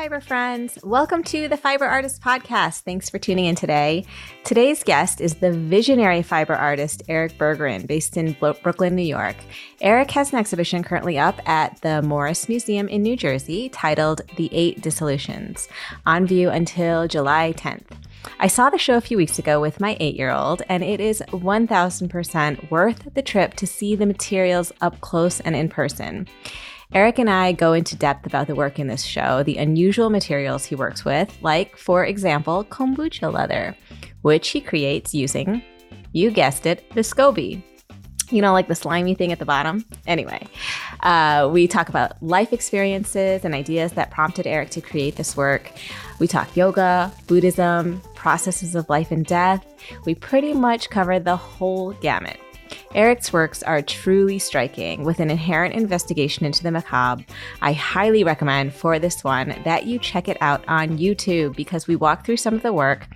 fiber friends. Welcome to the Fiber Artist Podcast. Thanks for tuning in today. Today's guest is the visionary fiber artist Erik Bergrin, based in Brooklyn, New York. Erik has an exhibition currently up at the Morris Museum in New Jersey titled The Eight Dissolutions, on view until July 10th. I saw the show a few weeks ago with my eight year old, and it is 1000% worth the trip to see the materials up close and in person. Erik and I go into depth about the work in this show, the unusual materials he works with, like, for example, kombucha leather, which he creates using, you guessed it, the SCOBY. You know, like the slimy thing at the bottom? Anyway, uh, we talk about life experiences and ideas that prompted Erik to create this work. We talk yoga, Buddhism, processes of life and death. We pretty much cover the whole gamut. Erik's works are truly striking with an inherent investigation into the macabre. I highly recommend for this one that you check it out on YouTube because we walk through some of the work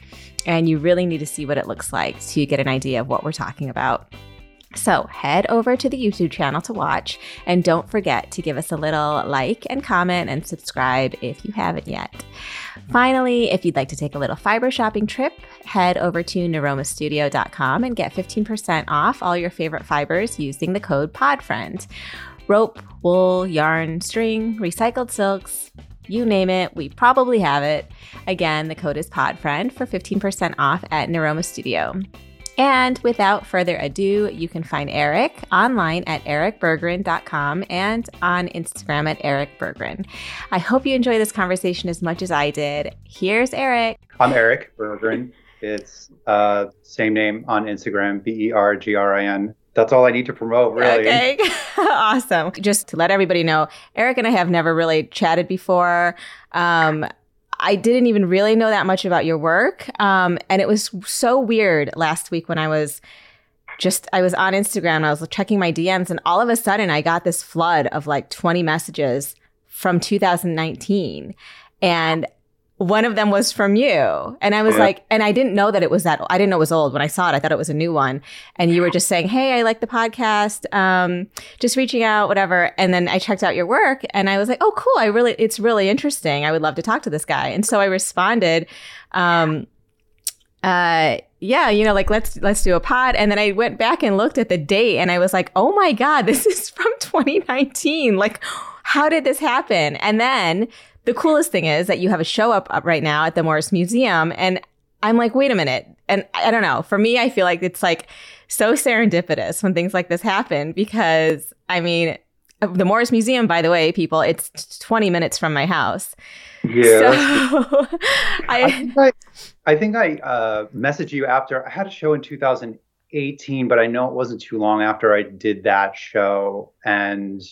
and you really need to see what it looks like to get an idea of what we're talking about. So head over to the YouTube channel to watch, and don't forget to give us a little like and comment and subscribe if you haven't yet. Finally, if you'd like to take a little fiber shopping trip, head over to niromastudio.com and get 15% off all your favorite fibers using the code PODFRIEND. Rope, wool, yarn, string, recycled silks, you name it, we probably have it. Again, the code is PODFRIEND for 15% off at Niroma Studio. And without further ado, you can find Erik online at erikbergrin.com and on Instagram at erikbergrin. I hope you enjoy this conversation as much as I did. Here's Erik. I'm Erik Bergrin. It's uh, same name on Instagram, B E R G R I N. That's all I need to promote, really. Okay. awesome. Just to let everybody know, Erik and I have never really chatted before. Um, I didn't even really know that much about your work. Um, and it was so weird last week when I was just, I was on Instagram, I was checking my DMs, and all of a sudden I got this flood of like 20 messages from 2019. And one of them was from you. And I was yeah. like, and I didn't know that it was that, I didn't know it was old. When I saw it, I thought it was a new one. And you were just saying, Hey, I like the podcast. Um, just reaching out, whatever. And then I checked out your work and I was like, Oh, cool. I really, it's really interesting. I would love to talk to this guy. And so I responded, um, uh, yeah, you know, like let's let's do a pod. And then I went back and looked at the date and I was like, oh my God, this is from 2019. Like, how did this happen? And then the coolest thing is that you have a show up, up right now at the Morris Museum. And I'm like, wait a minute. And I don't know. For me, I feel like it's like so serendipitous when things like this happen because I mean, the Morris Museum, by the way, people, it's 20 minutes from my house. Yeah. So, I, I, think I, I, think I uh, messaged you after I had a show in 2018, but I know it wasn't too long after I did that show. And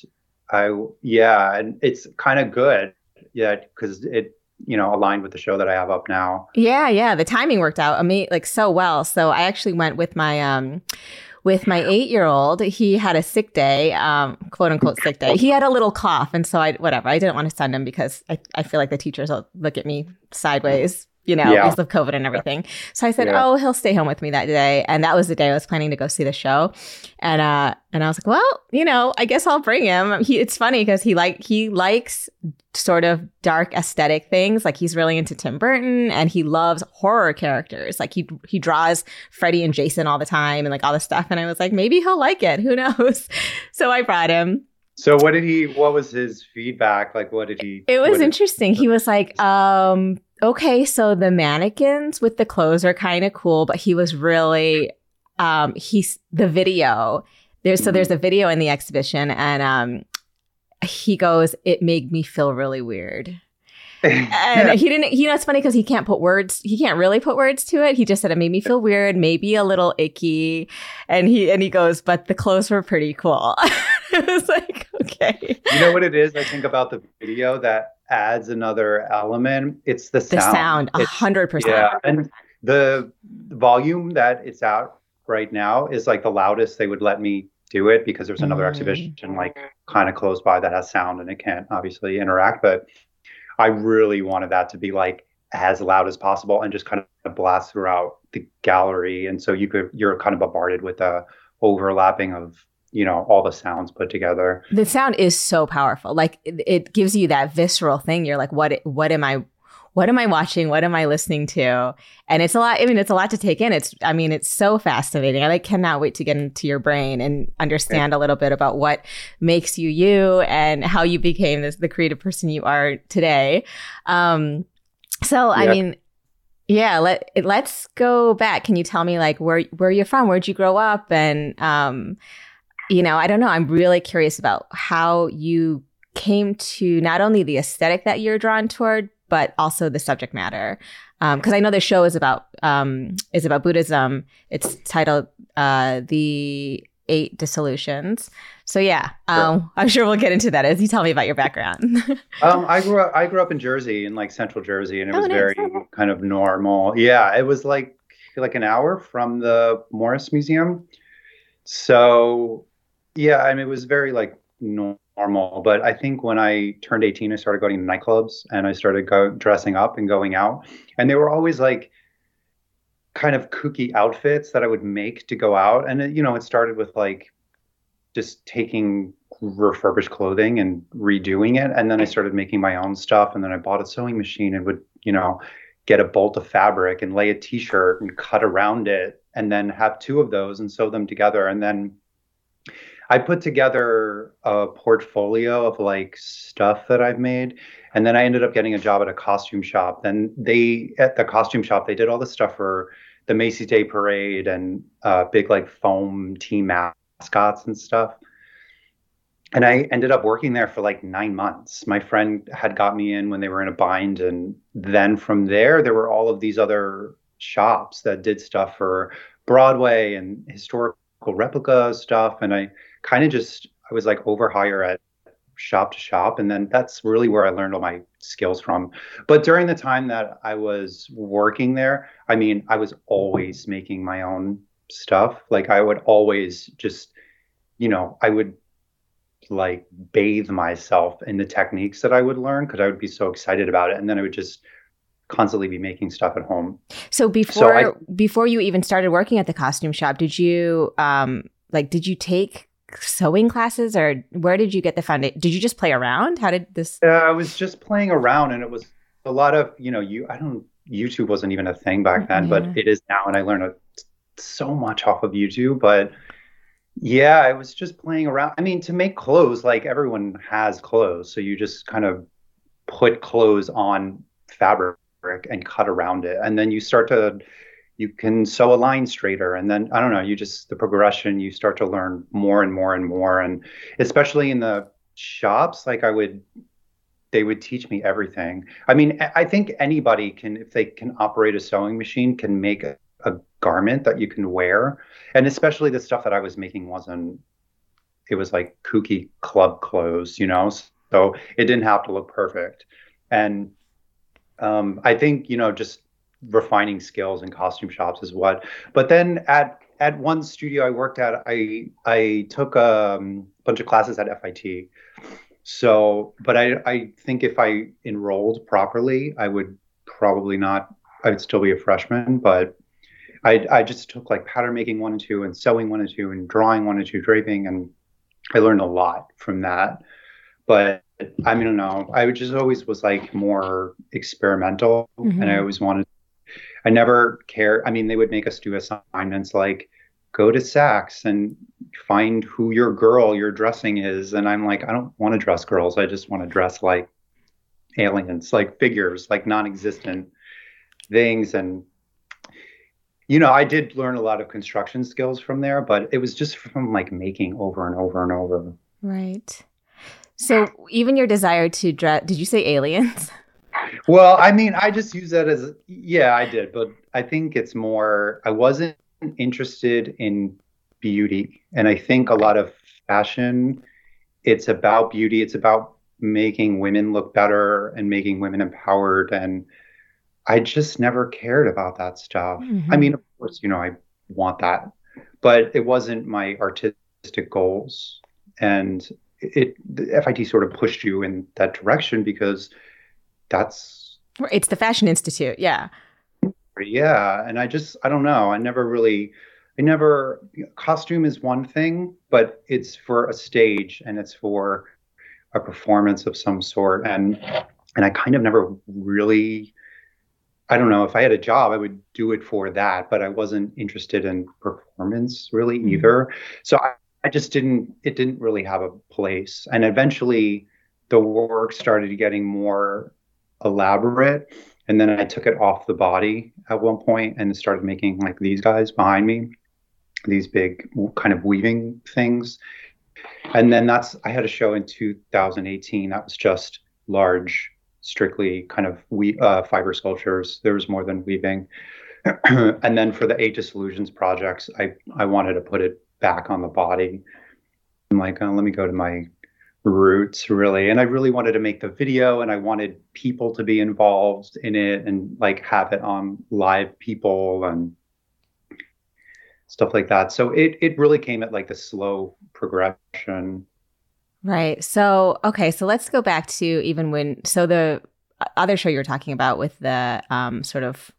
I, yeah, and it's kind of good yet because it you know aligned with the show that I have up now. Yeah, yeah, the timing worked out mean like so well. So I actually went with my um with my eight year old. He had a sick day, um, quote unquote sick day. He had a little cough, and so I whatever. I didn't want to send him because I, I feel like the teachers will look at me sideways you know, yeah. because of COVID and everything. So I said, yeah. "Oh, he'll stay home with me that day." And that was the day I was planning to go see the show. And uh and I was like, "Well, you know, I guess I'll bring him." He it's funny because he like he likes sort of dark aesthetic things. Like he's really into Tim Burton and he loves horror characters. Like he he draws Freddy and Jason all the time and like all this stuff and I was like, "Maybe he'll like it. Who knows?" So I brought him. So what did he what was his feedback? Like what did he It was interesting. he was like, um okay, so the mannequins with the clothes are kind of cool, but he was really um he's the video. There's so there's a video in the exhibition and um he goes, it made me feel really weird. and he didn't you know it's funny because he can't put words he can't really put words to it he just said it made me feel weird maybe a little icky and he and he goes but the clothes were pretty cool it was like okay you know what it is i think about the video that adds another element. It's the sound. The sound, a hundred percent. Yeah, and the volume that it's out right now is like the loudest they would let me do it because there's another mm. exhibition like kind of close by that has sound and it can't obviously interact. But I really wanted that to be like as loud as possible and just kind of blast throughout the gallery. And so you could you're kind of bombarded with a overlapping of you know all the sounds put together the sound is so powerful like it, it gives you that visceral thing you're like what what am i what am I watching? What am I listening to? And it's a lot. I mean, it's a lot to take in. It's, I mean, it's so fascinating. I like cannot wait to get into your brain and understand a little bit about what makes you you and how you became this the creative person you are today. Um, so, I mean, yeah, let let's go back. Can you tell me like where where you're from? Where'd you grow up? And um, you know, I don't know. I'm really curious about how you came to not only the aesthetic that you're drawn toward, but also the subject matter. Because um, I know the show is about um, is about Buddhism. It's titled uh, "The Eight Dissolutions." So yeah, um, sure. I'm sure we'll get into that as you tell me about your background. um, I grew up I grew up in Jersey, in like Central Jersey, and it oh, was nice. very kind of normal. Yeah, it was like like an hour from the Morris Museum. So yeah, I mean it was very like normal. But I think when I turned 18, I started going to nightclubs and I started go, dressing up and going out. And they were always like kind of kooky outfits that I would make to go out. And, it, you know, it started with like just taking refurbished clothing and redoing it. And then I started making my own stuff. And then I bought a sewing machine and would, you know, get a bolt of fabric and lay a t shirt and cut around it and then have two of those and sew them together. And then I put together a portfolio of like stuff that I've made. And then I ended up getting a job at a costume shop. Then they, at the costume shop, they did all the stuff for the Macy's Day Parade and uh, big like foam team mascots and stuff. And I ended up working there for like nine months. My friend had got me in when they were in a bind. And then from there, there were all of these other shops that did stuff for Broadway and historical replica stuff. And I, kind of just I was like over hire at shop to shop and then that's really where I learned all my skills from. But during the time that I was working there, I mean, I was always making my own stuff. Like I would always just you know, I would like bathe myself in the techniques that I would learn because I would be so excited about it and then I would just constantly be making stuff at home. So before so I, before you even started working at the costume shop, did you um like did you take sewing classes or where did you get the foundation? Did you just play around? How did this? Uh, I was just playing around and it was a lot of, you know, you, I don't, YouTube wasn't even a thing back then, yeah. but it is now. And I learned a, so much off of YouTube, but yeah, I was just playing around. I mean, to make clothes, like everyone has clothes. So you just kind of put clothes on fabric and cut around it. And then you start to you can sew a line straighter. And then i don't know you just the progression you start to learn more and more and more. And especially in the shops like i would they would teach me everything. I mean i think anybody can if they can operate a sewing machine can make a, a garment that you can wear. And especially the stuff that i was making wasn't it was like kooky club clothes you know? So it didn't have to look perfect. And um, i think you know just refining skills in costume shops is what. But then at at one studio I worked at, I I took a um, bunch of classes at FIT. So, but I I think if I enrolled properly, I would probably not. I would still be a freshman, but I I just took like pattern making one and two, and sewing one and two, and drawing one and two, draping, and I learned a lot from that. But I mean, no, I just always was like more experimental, mm-hmm. and I always wanted I never care. I mean, they would make us do assignments like go to Saks and find who your girl your dressing is. And I'm like, I don't want to dress girls. I just want to dress like aliens, like figures, like non existent things. And, you know, I did learn a lot of construction skills from there, but it was just from like making over and over and over. Right. So even your desire to dress, did you say aliens? well, I mean, I just use that as yeah, I did, but I think it's more I wasn't interested in beauty, and I think a lot of fashion it's about beauty, it's about making women look better and making women empowered and I just never cared about that stuff. Mm-hmm. I mean, of course, you know, I want that, but it wasn't my artistic goals. And it, the FIT sort of pushed you in that direction because that's it's the fashion institute yeah yeah and i just i don't know i never really I never costume is one thing, but it's for a stage and it's for a performance of some sort, and and I kind of never really. I don't know if I had a job, I would do it for that, but I wasn't interested in performance really mm-hmm. either. So I, I just didn't. It didn't really have a place, and eventually, the work started getting more elaborate and then I took it off the body at one point and started making like these guys behind me, these big kind of weaving things. And then that's I had a show in 2018 that was just large, strictly kind of we uh, fiber sculptures. There was more than weaving. and then for the Eight Dissolutions projects, I I wanted to put it back on the body. I'm like, oh, let me go to my roots really. And i really wanted to make the video and i wanted people to be involved in it and like have it on live people and stuff like that. So it it really came at like a slow progression. Right. So okay so let's go back to even when so the other show you were talking about with the um sort of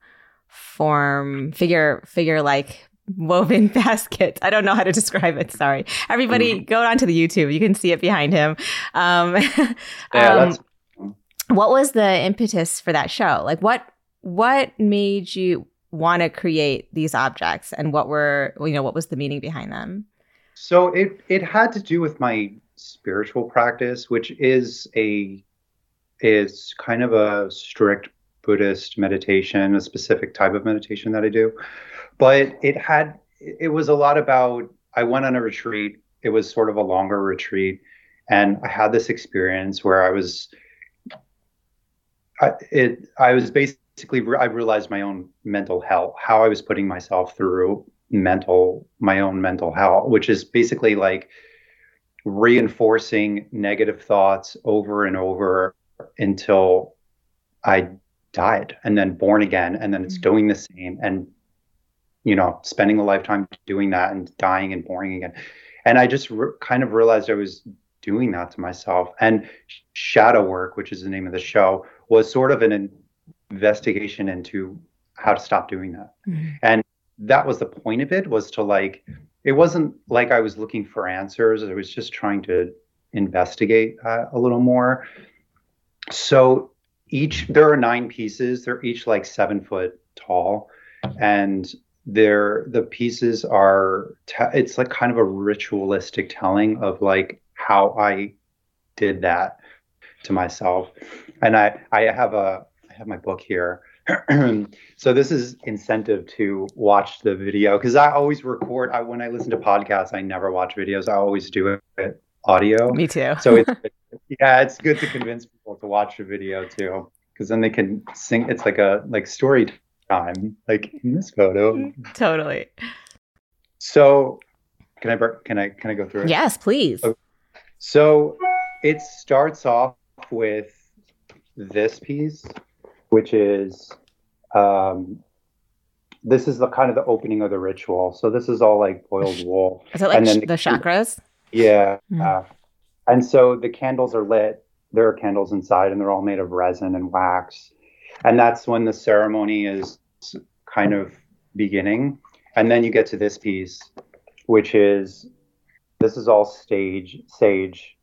form figure figure like woven basket. I don't know how to describe it. Sorry. Everybody mm. go onto the YouTube. You can see it behind him. Um, yeah, um, what was the impetus for that show? Like what what made you want to create these objects and what were you know what was the meaning behind them? So it it had to do with my spiritual practice, which is a is kind of a strict Buddhist meditation, a specific type of meditation that I do but it had it was a lot about I went on a retreat. It was sort of a longer retreat, and I had this experience where I was I, it I was basically I realized my own mental health, how I was putting myself through mental my own mental health, which is basically like reinforcing negative thoughts over and over until I died and then born again and then it's mm-hmm. doing the same and you know, spending a lifetime doing that and dying and boring again. And I just re- kind of realized I was doing that to myself. And Shadow Work, which is the name of the show, was sort of an investigation into how to stop doing that. Mm-hmm. And that was the point of it was to like it wasn't like I was looking for answers. I was just trying to investigate uh, a little more. So each there are nine pieces. They're each like seven foot tall, and they're the pieces are te- it's like kind of a ritualistic telling of like how I did that to myself. And I I have a I have my book here. so this is incentive to watch the video because I always record. I, when I listen to podcasts, I never watch videos. I always do it audio. Me too. so it's yeah, it's good to convince people to watch the video too because then they can sing. It's like a like story time, like in this photo. Mm, totally. So, can I can I can I go through it? Yes, please. Okay. So, it starts off with this piece, which is um, this is the kind of the opening of the ritual. So this is all like boiled wool. Is it like the, the, chakras? Yeah. Mm. Uh, and so the candles are lit. There are candles inside, and they're all made of resin and wax and that's when the ceremony is kind of beginning. And then you get to this piece which is this is all stage sage.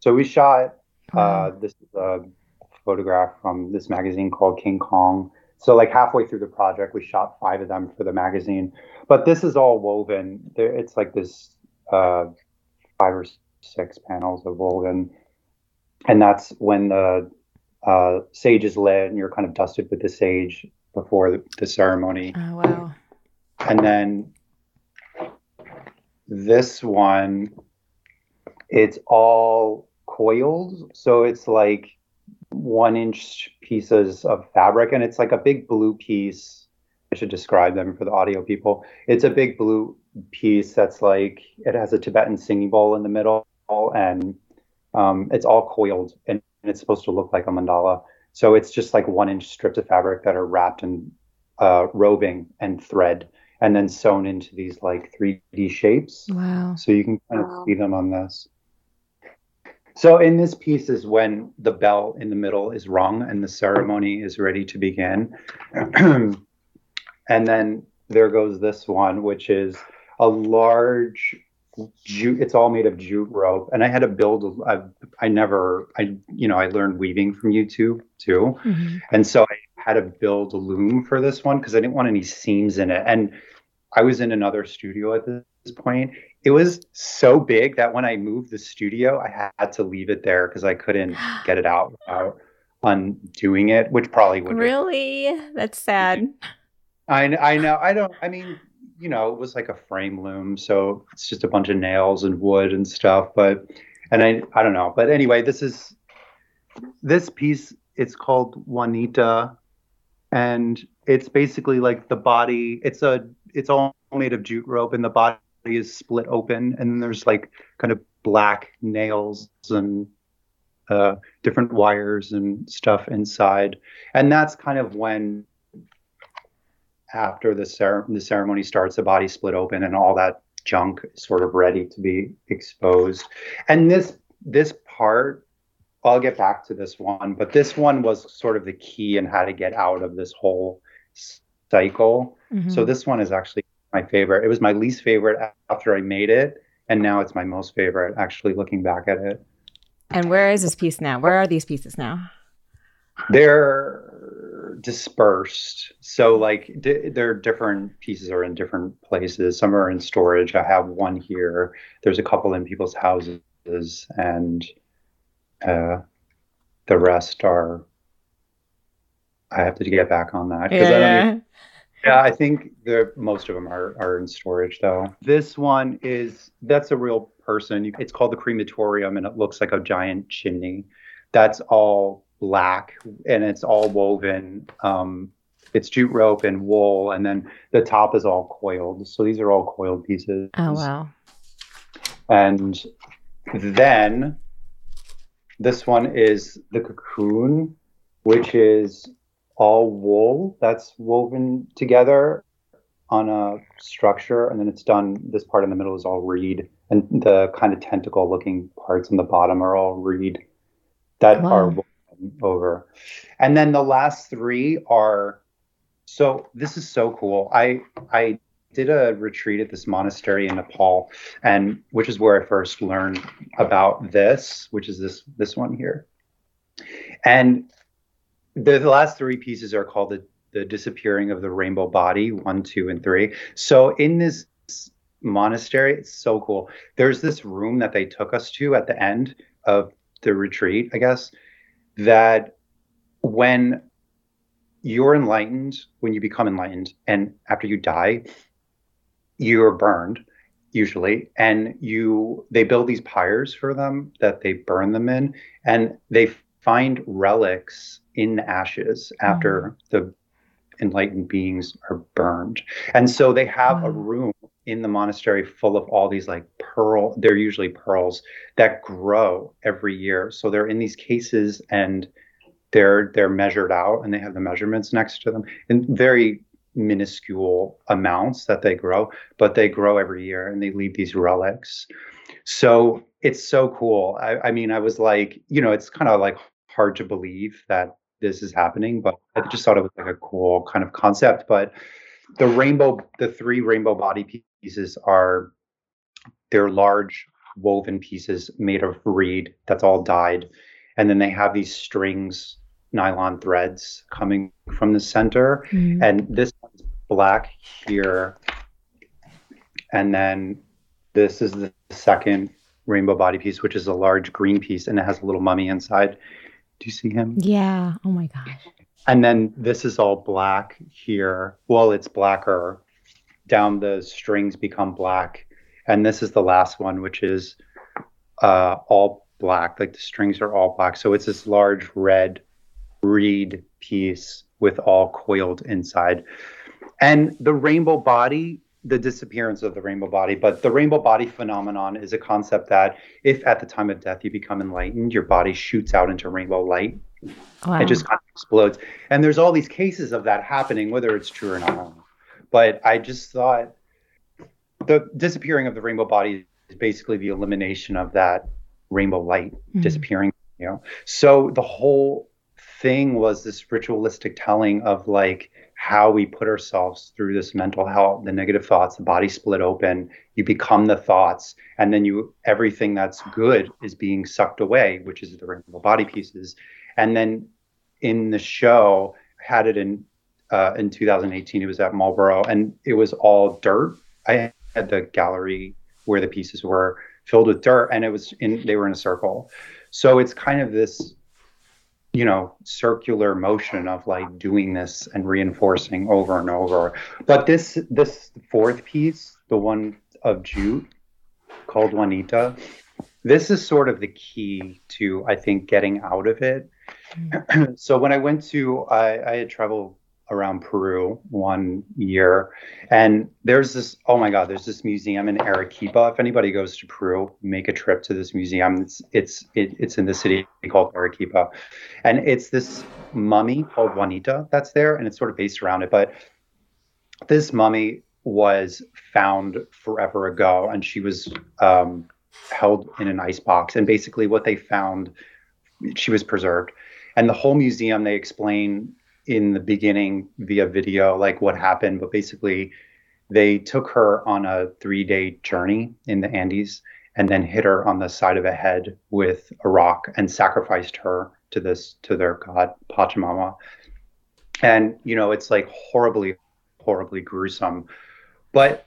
So we shot uh, this is a photograph from this magazine called king kong. So like halfway through the project we shot five of them for the magazine. But this is all woven. It's like this uh, five or six panels of woven. And that's when the uh, sage is lit and you're kind of dusted with the sage before the, the ceremony. Oh, wow. And then this one, it's all coiled. So it's like one inch pieces of fabric and it's like a big blue piece. I should describe them for the audio people. It's a big blue piece that's like, it has a Tibetan singing bowl in the middle and um, it's all coiled and and it's supposed to look like a mandala. So it's just like one inch strips of fabric that are wrapped in uh, roving and thread and then sewn into these like 3D shapes. Wow. So you can kind of see them on this. So in this piece is when the bell in the middle is rung and the ceremony is ready to begin. and then there goes this one, which is a large jute. It's all made of jute rope, and I had to build. I, I never, I you know, I learned weaving from YouTube too, mm-hmm. and so I had to build a loom for this one because I didn't want any seams in it. And I was in another studio at this point. It was so big that when I moved the studio, I had to leave it there because I couldn't get it out without undoing it, which probably would really. That's sad. I I know. I don't. I mean, you know, it was like a frame loom, so it's just a bunch of nails and wood and stuff. But and I I don't know. But anyway, this is this piece. It's called Juanita, and it's basically like the body. It's a it's all made of jute rope, and the body is split open, and there's like kind of black nails and uh, different wires and stuff inside, and that's kind of when after the, cer- the ceremony starts, the body split open and all that junk is sort of ready to be exposed. And this this part, I'll get back to this one, but this one was sort of the key in how to get out of this whole cycle. Mm-hmm. So this one is actually my favorite. It was my least favorite after I made it, and now it's my most favorite. Actually, looking back at it. And where is this piece now? Where are these pieces now? They're dispersed. So like d- they're different pieces are in different places. Some are in storage. I have one here. There's a couple in people's houses, and uh, the rest are. I have to get back on that because yeah. I don't. Even, yeah, I think the most of them are are in storage though. This one is that's a real person. It's called the crematorium, and it looks like a giant chimney. That's all black and it's all woven. Um, it's jute rope and wool, and then the top is all coiled. So these are all coiled pieces. Oh wow! And then this one is the cocoon, which is all wool that's woven together on a structure, and then it's done. This part in the middle is all reed, and the kind of tentacle-looking parts in the bottom are all reed that wow. are over. And then the last three are so this is so cool. I I did a retreat at this monastery in Nepal and which is where I first learned about this, which is this this one here. And the, the last three pieces are called the the disappearing of the rainbow body, one, two, and three. So in this monastery, it's so cool. There's this room that they took us to at the end of the retreat, I guess, that when you're enlightened, when you become enlightened, and after you die, you're burned usually and you they build these pyres for them that they burn them in and they find relics in ashes after mm. the enlightened beings are burned and so they have a room in the monastery full of all these like pearl they're usually pearls that grow every year. So they're in these cases and they're they're measured out and they have the measurements next to them in very minuscule amounts that they grow but they grow every year and they leave these relics. So it's so cool. I, I mean i was like you know it's kind of like hard to believe that this is happening but i just thought it was like a cool kind of concept. But the rainbow the three rainbow body pieces are they're large woven pieces made of reed that's all dyed. And then they have these strings nylon threads coming from the center. Mm-hmm. and this one's black here. And then this is the second rainbow body piece which is a large green piece and it has a little mummy inside. Do you see him? Yeah. Oh my gosh. And then this is all black here. Well it's blacker down the strings become black. And this is the last one which is uh, all black like the strings are all black. So it's this large red reed piece with all coiled inside. And the rainbow body the disappearance of the rainbow body but the rainbow body phenomenon is a concept that if at the time of death you become enlightened your body shoots out into rainbow light. Wow. it just kind of explodes. And there's all these cases of that happening whether it's true or not but I just thought the disappearing of the rainbow body is basically the elimination of that rainbow light mm-hmm. disappearing. You know, so the whole thing was this ritualistic telling of like how we put ourselves through this mental health, the negative thoughts, the body split open, you become the thoughts, and then you everything that's good is being sucked away, which is the rainbow body pieces. And then in the show, had it in uh, in 2018. It was at Marlborough, and it was all dirt. I had the gallery where the pieces were filled with dirt, and it was in they were in a circle. So it's kind of this you know circular motion of like doing this and reinforcing over and over but this this fourth piece the one of jute called juanita this is sort of the key to i think getting out of it mm. so when i went to I, I had traveled around Peru one year. And there's this, oh my God, there's this museum in Arequipa. If anybody goes to Peru, make a trip to this museum. It's it's it, it's in the city called Arequipa. And it's this mummy called Juanita that's there, and it's sort of based around it. But this mummy was found forever ago, and she was um, held in an ice box. And basically, what they found, she was preserved. And the whole museum, they explain in the beginning via video, like what happened, but basically they took her on a three day journey in the Andes and then hit her on the side of the head with a rock and sacrificed her to this to their god Pachamama. And you know, it's like horribly, horribly gruesome. But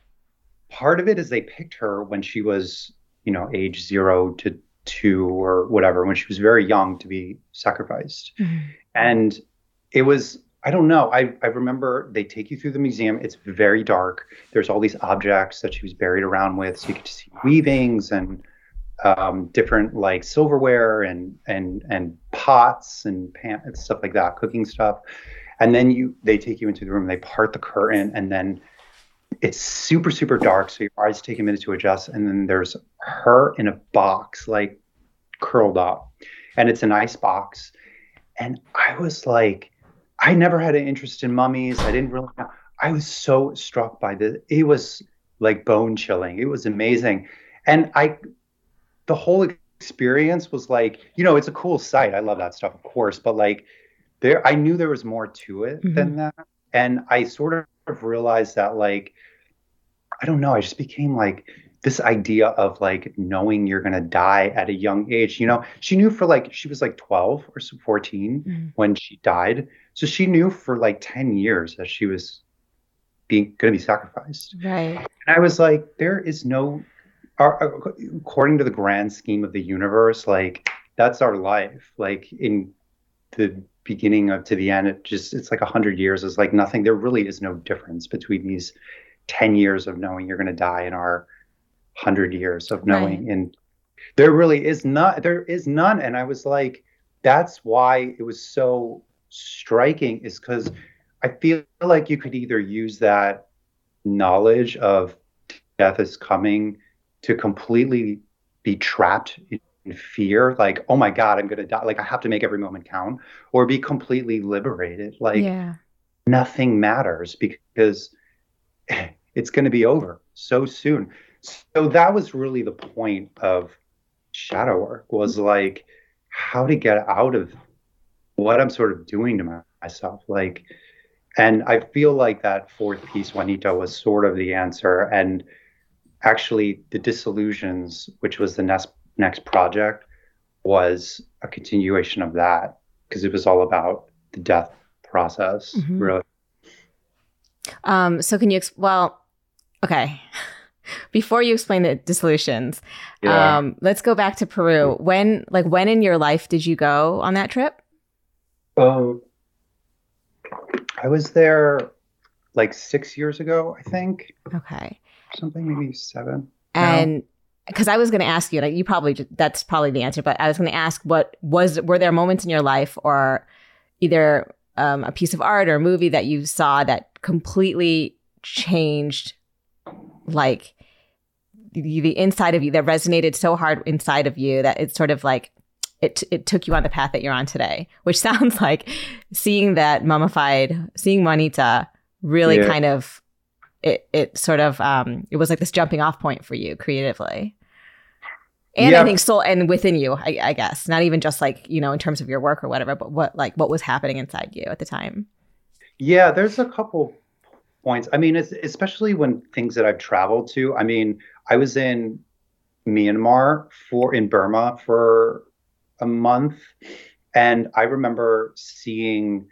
part of it is they picked her when she was, you know, age zero to two or whatever, when she was very young to be sacrificed. Mm-hmm. And it was I don't know. I, I remember they take you through the museum. It's very dark. There's all these objects that she was buried around with. So you get to see weavings and um, different like silverware and and and pots and and stuff like that, cooking stuff. And then you they take you into the room. They part the curtain, and then it's super super dark. So your eyes take a minute to adjust. And then there's her in a box, like curled up, and it's an ice box. And I was like I never had an interest in mummies. I didn't really know. I was so struck by this. It was like bone chilling. It was amazing. And I, the whole experience was like, you know, it's a cool sight. I love that stuff, of course, but like there, I knew there was more to it mm-hmm. than that. And I sort of realized that, like, I don't know, I just became like, this idea of like knowing you're going to die at a young age you know she knew for like she was like 12 or 14 mm-hmm. when she died so she knew for like 10 years that she was being going to be sacrificed. Right. And I was like, there is no, our, according to the grand scheme of the universe, like that's our life. Like in the beginning of to the end, it just, it's like a hundred years is like nothing. There really is no difference between these 10 years of knowing you're going to die and our hundred years of knowing. Right. And there really is not, there is none. And I was like, that's why it was so striking is because I feel like you could either use that knowledge of death is coming to completely be trapped in fear, like, oh my God, I'm going to die. Like, I have to make every moment count, or be completely liberated. Like, yeah. nothing matters because it's going to be over so soon. So that was really the point of shadow work was like how to get out of what I'm sort of doing to myself. Like, and I feel like that fourth piece, Juanita, was sort of the answer. And actually, the Dissolutions, which was the next next project, was a continuation of that because it was all about the death process, mm-hmm. really. Um, so can you, ex- well, okay. Before you explain the Dissolutions, yeah. um, let's go back to Peru. When, like, when in your life did you go on that trip? Um, I was there like six years ago, I think. Okay. Something maybe seven. And because I was going to ask you, like you probably just, that's probably the answer, but I was going to ask what was were there moments in your life or either um, a piece of art or a movie that you saw that completely changed like the, the inside of you that resonated so hard inside of you that it's sort of like it it took you on the path that you're on today, which sounds like seeing that mummified, seeing Juanita really yeah. kind of it it sort of um it was like this jumping off point for you creatively. And yeah. I think so and within you, I, I guess. Not even just like, you know, in terms of your work or whatever, but what like what was happening inside you at the time. Yeah, there's a couple points. I mean, it's, especially when things that I've traveled to. I mean, I was in Myanmar for in Burma for a month, and I remember seeing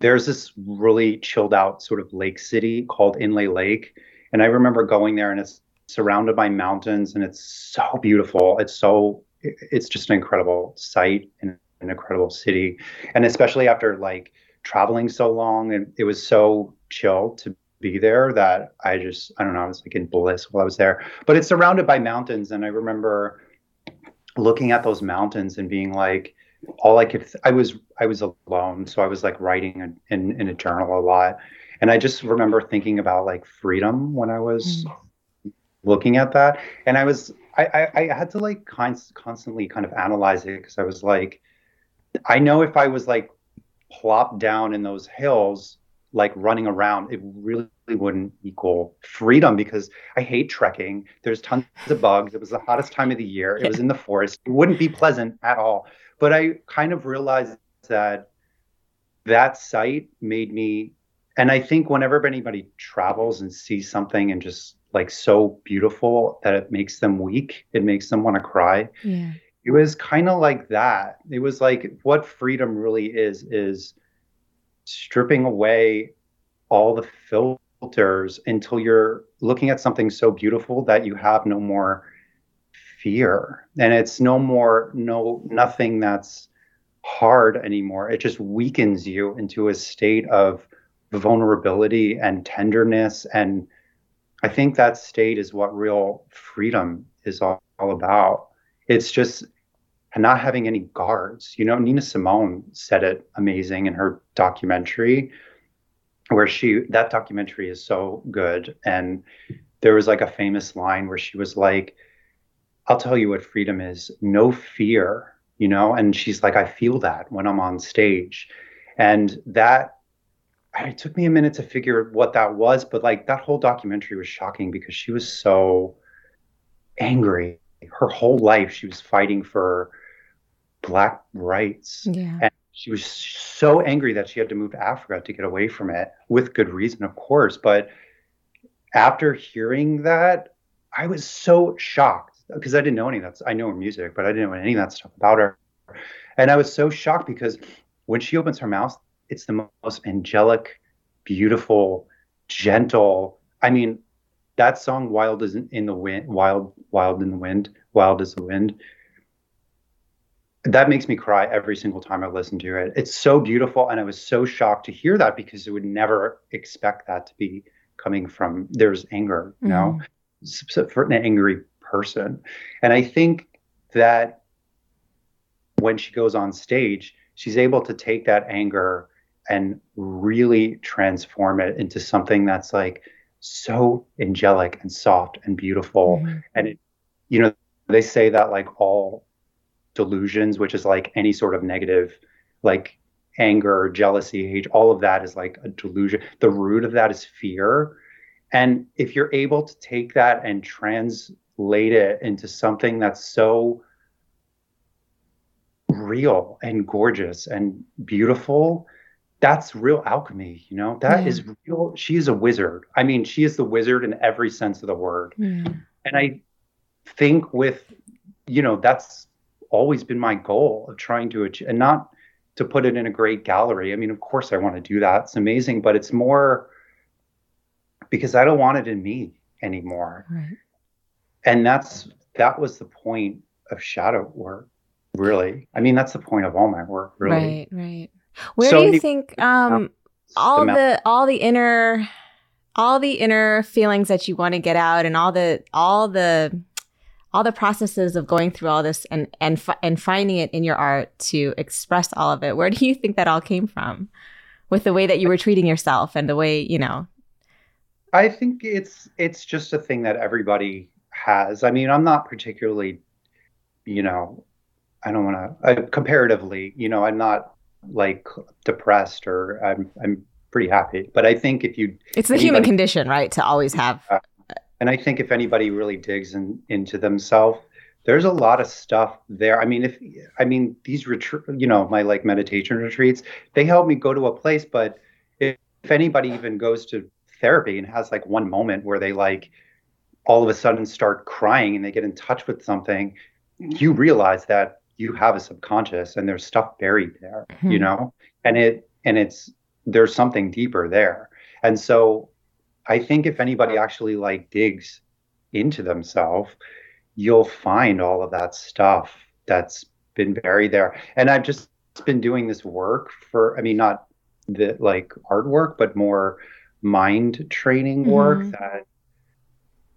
there's this really chilled out sort of lake city called Inle Lake, and I remember going there, and it's surrounded by mountains, and it's so beautiful. It's so it's just an incredible sight and an incredible city, and especially after like traveling so long, and it was so chill to be there that I just I don't know I was like in bliss while I was there. But it's surrounded by mountains, and I remember looking at those mountains and being like, all I could th- I was I was alone, so I was like writing in, in, a journal a lot, and I just remember thinking about like freedom when I was mm. looking at that, and I was I I, I had to like kind constantly kind of analyze it because I was like, I know if I was like plopped down in those hills like running around, it really wouldn't equal freedom because I hate trekking. There's tons of bugs. It was the hottest time of the year. It was in the forest. It wouldn't be pleasant at all. But I kind of realized that that site made me, and I think whenever anybody travels and sees something and just like so beautiful that it makes them weak, it makes them want to cry. Yeah. It was kind of like that. It was like what freedom really is is stripping away all the filters until you're looking at something so beautiful that you have no more fear. And it's no more no nothing that's hard anymore. It just weakens you into a state of vulnerability and tenderness. And i think that state is what real freedom is all, all about. It's just not having any guards you know nina simone said it amazing in her documentary where she that documentary is so good and there was like a famous line where she was like I'll tell you what freedom is no fear, you know? And she's like, I feel that when I'm on stage. And that, it took me a minute to figure what that was, but like that whole documentary was shocking because she was so angry. Her whole life, she was fighting for Black rights. Yeah. And she was so angry that she had to move to Africa to get away from it with good reason, of course. But after hearing that, I was so shocked because I didn't know any of that. I know her music, but I didn't know any of that stuff about her. And I was so shocked because when she opens her mouth, it's the most angelic, beautiful, gentle. I mean, that song "Wild is in the Wind," "Wild, Wild in the Wind," "Wild is the Wind." That makes me cry every single time I listen to it. It's so beautiful, and I was so shocked to hear that because I would never expect that to be coming from. There's anger, you know, mm. for an angry person. And I think that when she goes on stage, she's able to take that anger and really transform it into something that's like so angelic and soft and beautiful. Mm-hmm. And it, you know, they say that like all delusions, which is like any sort of negative, like anger, jealousy, hate, all of that is like a delusion. The root of that is fear. And if you're able to take that and translate it into something that's so real and gorgeous and beautiful that's real alchemy you know That yeah. is mm. real she is a wizard i mean she is the wizard in every sense of the word yeah. and i think with you know that's always been my goal of trying to achieve and not to put it in a great gallery. I mean of course i want to do that it's amazing but it's more because i don't want it in me anymore. Right. And that's that was the point of shadow work really. I mean that's the point of all my work really. Right right. Where so do you think um all the, the all the inner all the inner feelings that you want to get out and all the all the all the processes of going through all this and and and finding it in your art to express all of it where do you think that all came from with the way that you were treating yourself and the way you know i think it's it's just a thing that everybody has. I mean, I'm not particularly, you know, I don't want to uh, comparatively, you know, I'm not like depressed or I'm I'm pretty happy. But I think if you, it's the anybody, human condition, right, to always have. And I think if anybody really digs in, into themselves, there's a lot of stuff there. I mean, if I mean these retreat, you know, my like meditation retreats, they help me go to a place, but if anybody even goes to therapy and has like one moment where they like all of a sudden start crying and they get in touch with something, you realize that you have a subconscious and there's stuff buried there, mm-hmm. you know? And it and it's there's something deeper there. And so I think if anybody actually like digs into themselves, you'll find all of that stuff that's been buried there. And I've just been doing this work for I mean not the like artwork, but more mind training work mm-hmm. that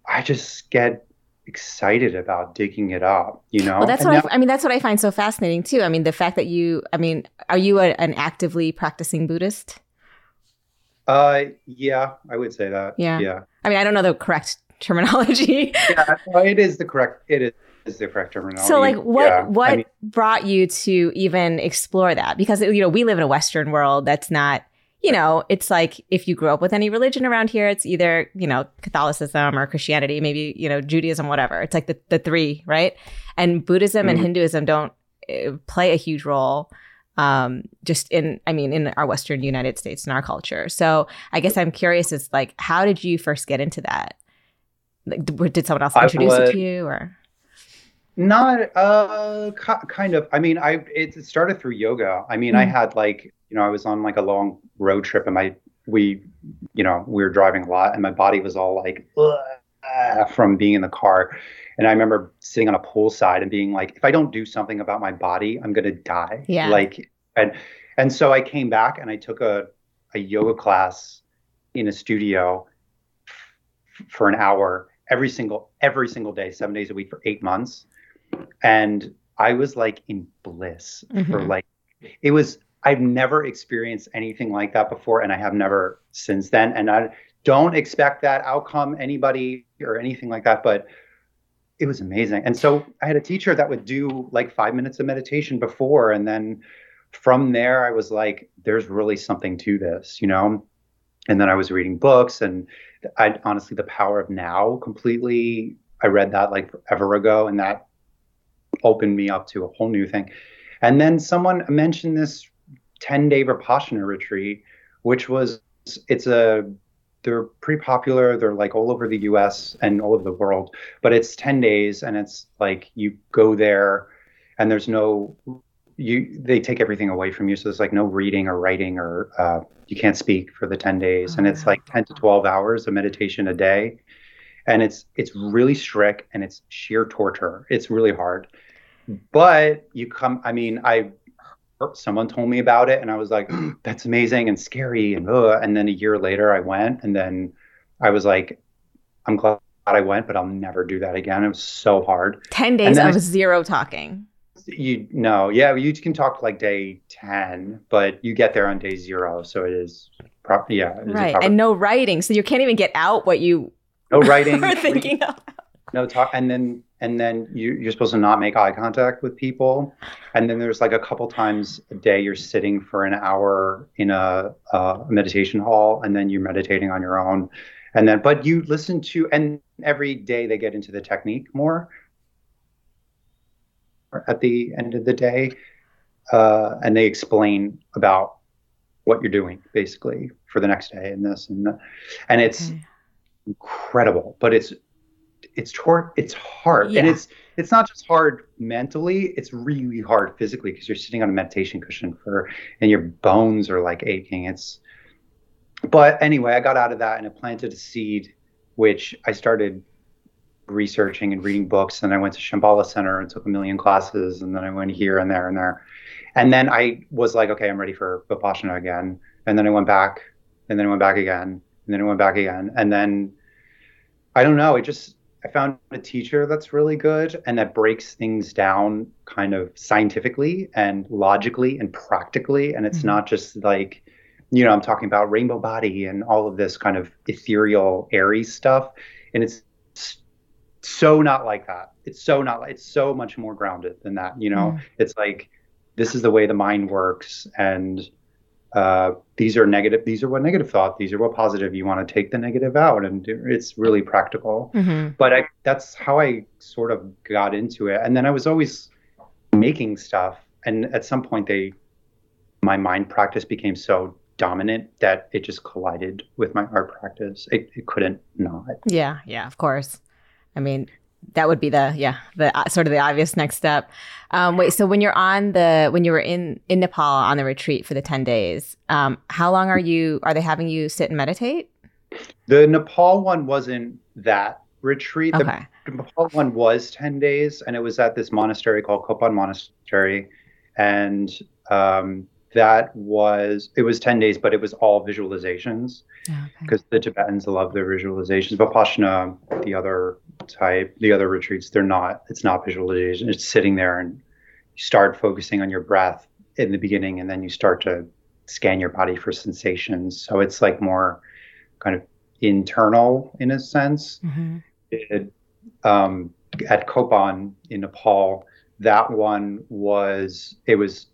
I just get excited about digging it up, you know? Well, that's and what now, I, I, mean, that's what I find so fascinating too. I mean, the fact that you, I mean, are you a, an actively practicing Buddhist? Uh, yeah, I would say that. Yeah. Yeah. I mean, I don't know the correct terminology. yeah, it is the correct, it is the correct terminology. So like what yeah. what I mean, brought you to even explore that? Because you know, we live in a western world that's not you know, it's like if you grew up with any religion around here, it's either, you know, Catholicism or Christianity, maybe, you know, Judaism, whatever. It's like the, the three, right? And Buddhism mm-hmm. and Hinduism don't uh, play a huge role um, just in, I mean, in our Western United States and our culture. So I guess I'm curious, it's like, how did you first get into that? Like, did someone else introduce it to you or? Not uh kind of. I mean, I it started through yoga. I mean, mm. I had like you know, I was on like a long road trip and my, we, you know, we were driving a lot and my body was all like, from being in the car. And I remember sitting on a poolside and being like, if I don't do something about my body, I'm going to die. Yeah. Like, and, and so I came back and I took a, a yoga class in a studio f- for an hour every single, every single day, seven days a week for eight months. And I was like in bliss mm-hmm. for like, it was I've never experienced anything like that before, and I have never since then. And I don't expect that outcome, anybody or anything like that, but it was amazing. And so I had a teacher that would do like five minutes of meditation before, and then from there, I was like, there's really something to this, you know? And then I was reading books, and I honestly, The Power of Now completely, I read that like forever ago, and that opened me up to a whole new thing. And then someone mentioned this 10 day Vipassana retreat, which was, it's a, they're pretty popular. They're like all over the US and all over the world, but it's 10 days and it's like you go there and there's no, you, they take everything away from you. So there's like no reading or writing or, uh, you can't speak for the 10 days. and it's like 10 to 12 hours of meditation a day. And it's, it's really strict and it's sheer torture. It's really hard but you come i mean i Oh, someone told me about it and I was like, that's amazing and scary. And, ugh. and then a year later I went and then I was like, I'm glad I went, but I'll never do that again. It was so hard. 10 days of I, zero talking. You know, yeah, you can talk like day 10, but you get there on day zero. So it is. Yeah. right. Proper- and no writing. So you can't even get out what you no writing. were thinking of. No talk. And then and then you, you're supposed to not make eye contact with people. And then there's like a couple times a day you're sitting for an hour in a, a meditation hall, and then you're meditating on your own. And then, but you listen to, and every day they get into the technique more at the end of the day. Uh, and they explain about what you're doing basically for the next day and this and that. and it's okay. incredible but it's it's hard it's hard. Yeah. and it's it's not just hard mentally it's really hard physically because you're sitting on a meditation cushion for and your bones are like aching. It's but anyway i got out of that and it planted a seed which i started researching and reading books and i went to shambhala center and took a million classes and then i went here and there and there. And then i was like okay i'm ready for vipassana again. And then i went back and then i went back again and then i went back again. And then i don't know it just I found a teacher that's really good and that breaks things down kind of scientifically and logically and practically. And it's mm-hmm. not just like, you know, I'm talking about rainbow body and all of this kind of ethereal, airy stuff. And it's so not like that. It's so not like, it's so much more grounded than that. You know, mm-hmm. it's like, this is the way the mind works. And, uh, these are negative these are what negative thought these are what positive you want to take the negative out and it's really practical mm-hmm. but I, that's how i sort of got into it and then i was always making stuff and at some point they my mind practice became so dominant that it just collided with my art practice. It, it couldn't not. Yeah, yeah, of course. I mean, that would be the yeah the uh, sort of the obvious next step. Um, wait, so when you're on the when you were in in Nepal on the retreat for the ten days, um, how long are you? Are they having you sit and meditate? The Nepal one wasn't that retreat. Okay. The Nepal one was ten days, and it was at this monastery called Kopan Monastery, and um, that was it was 10 days but it was all visualizations because okay. the tibetans love their visualizations vipassana the other type the other retreats they're not it's not visualization it's sitting there and you start focusing on your breath in the beginning and then you start to scan your body for sensations so it's like more kind of internal in a sense mm-hmm. it, um, at kopan in nepal that one was it was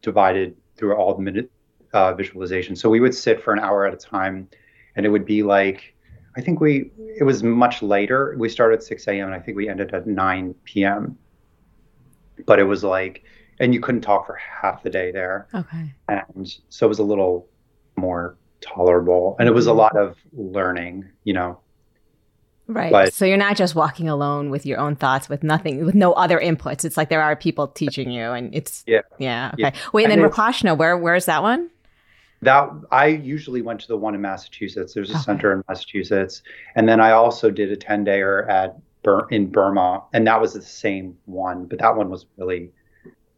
divided through all the minute uh, visualization. So we would sit for an hour at a time, and it would be like I think we it was much later. We started at 6 a.m. and I think we ended at 9 p.m. But it was like, and you couldn't talk for half the day there. Okay. And so it was a little more tolerable, and it was a mm-hmm. lot of learning. You know, Right. But, so you're not just walking alone with your own thoughts with nothing with no other inputs. It's like there are people teaching you and it's Yeah. Yeah. Okay. Yeah. Wait, and, and then Vipassana, where where's that one? That I usually went to the one in Massachusetts. There's a okay. center in Massachusetts. And then I also did a 10 dayer at Bur- in Burma and that was the same one, but that one was really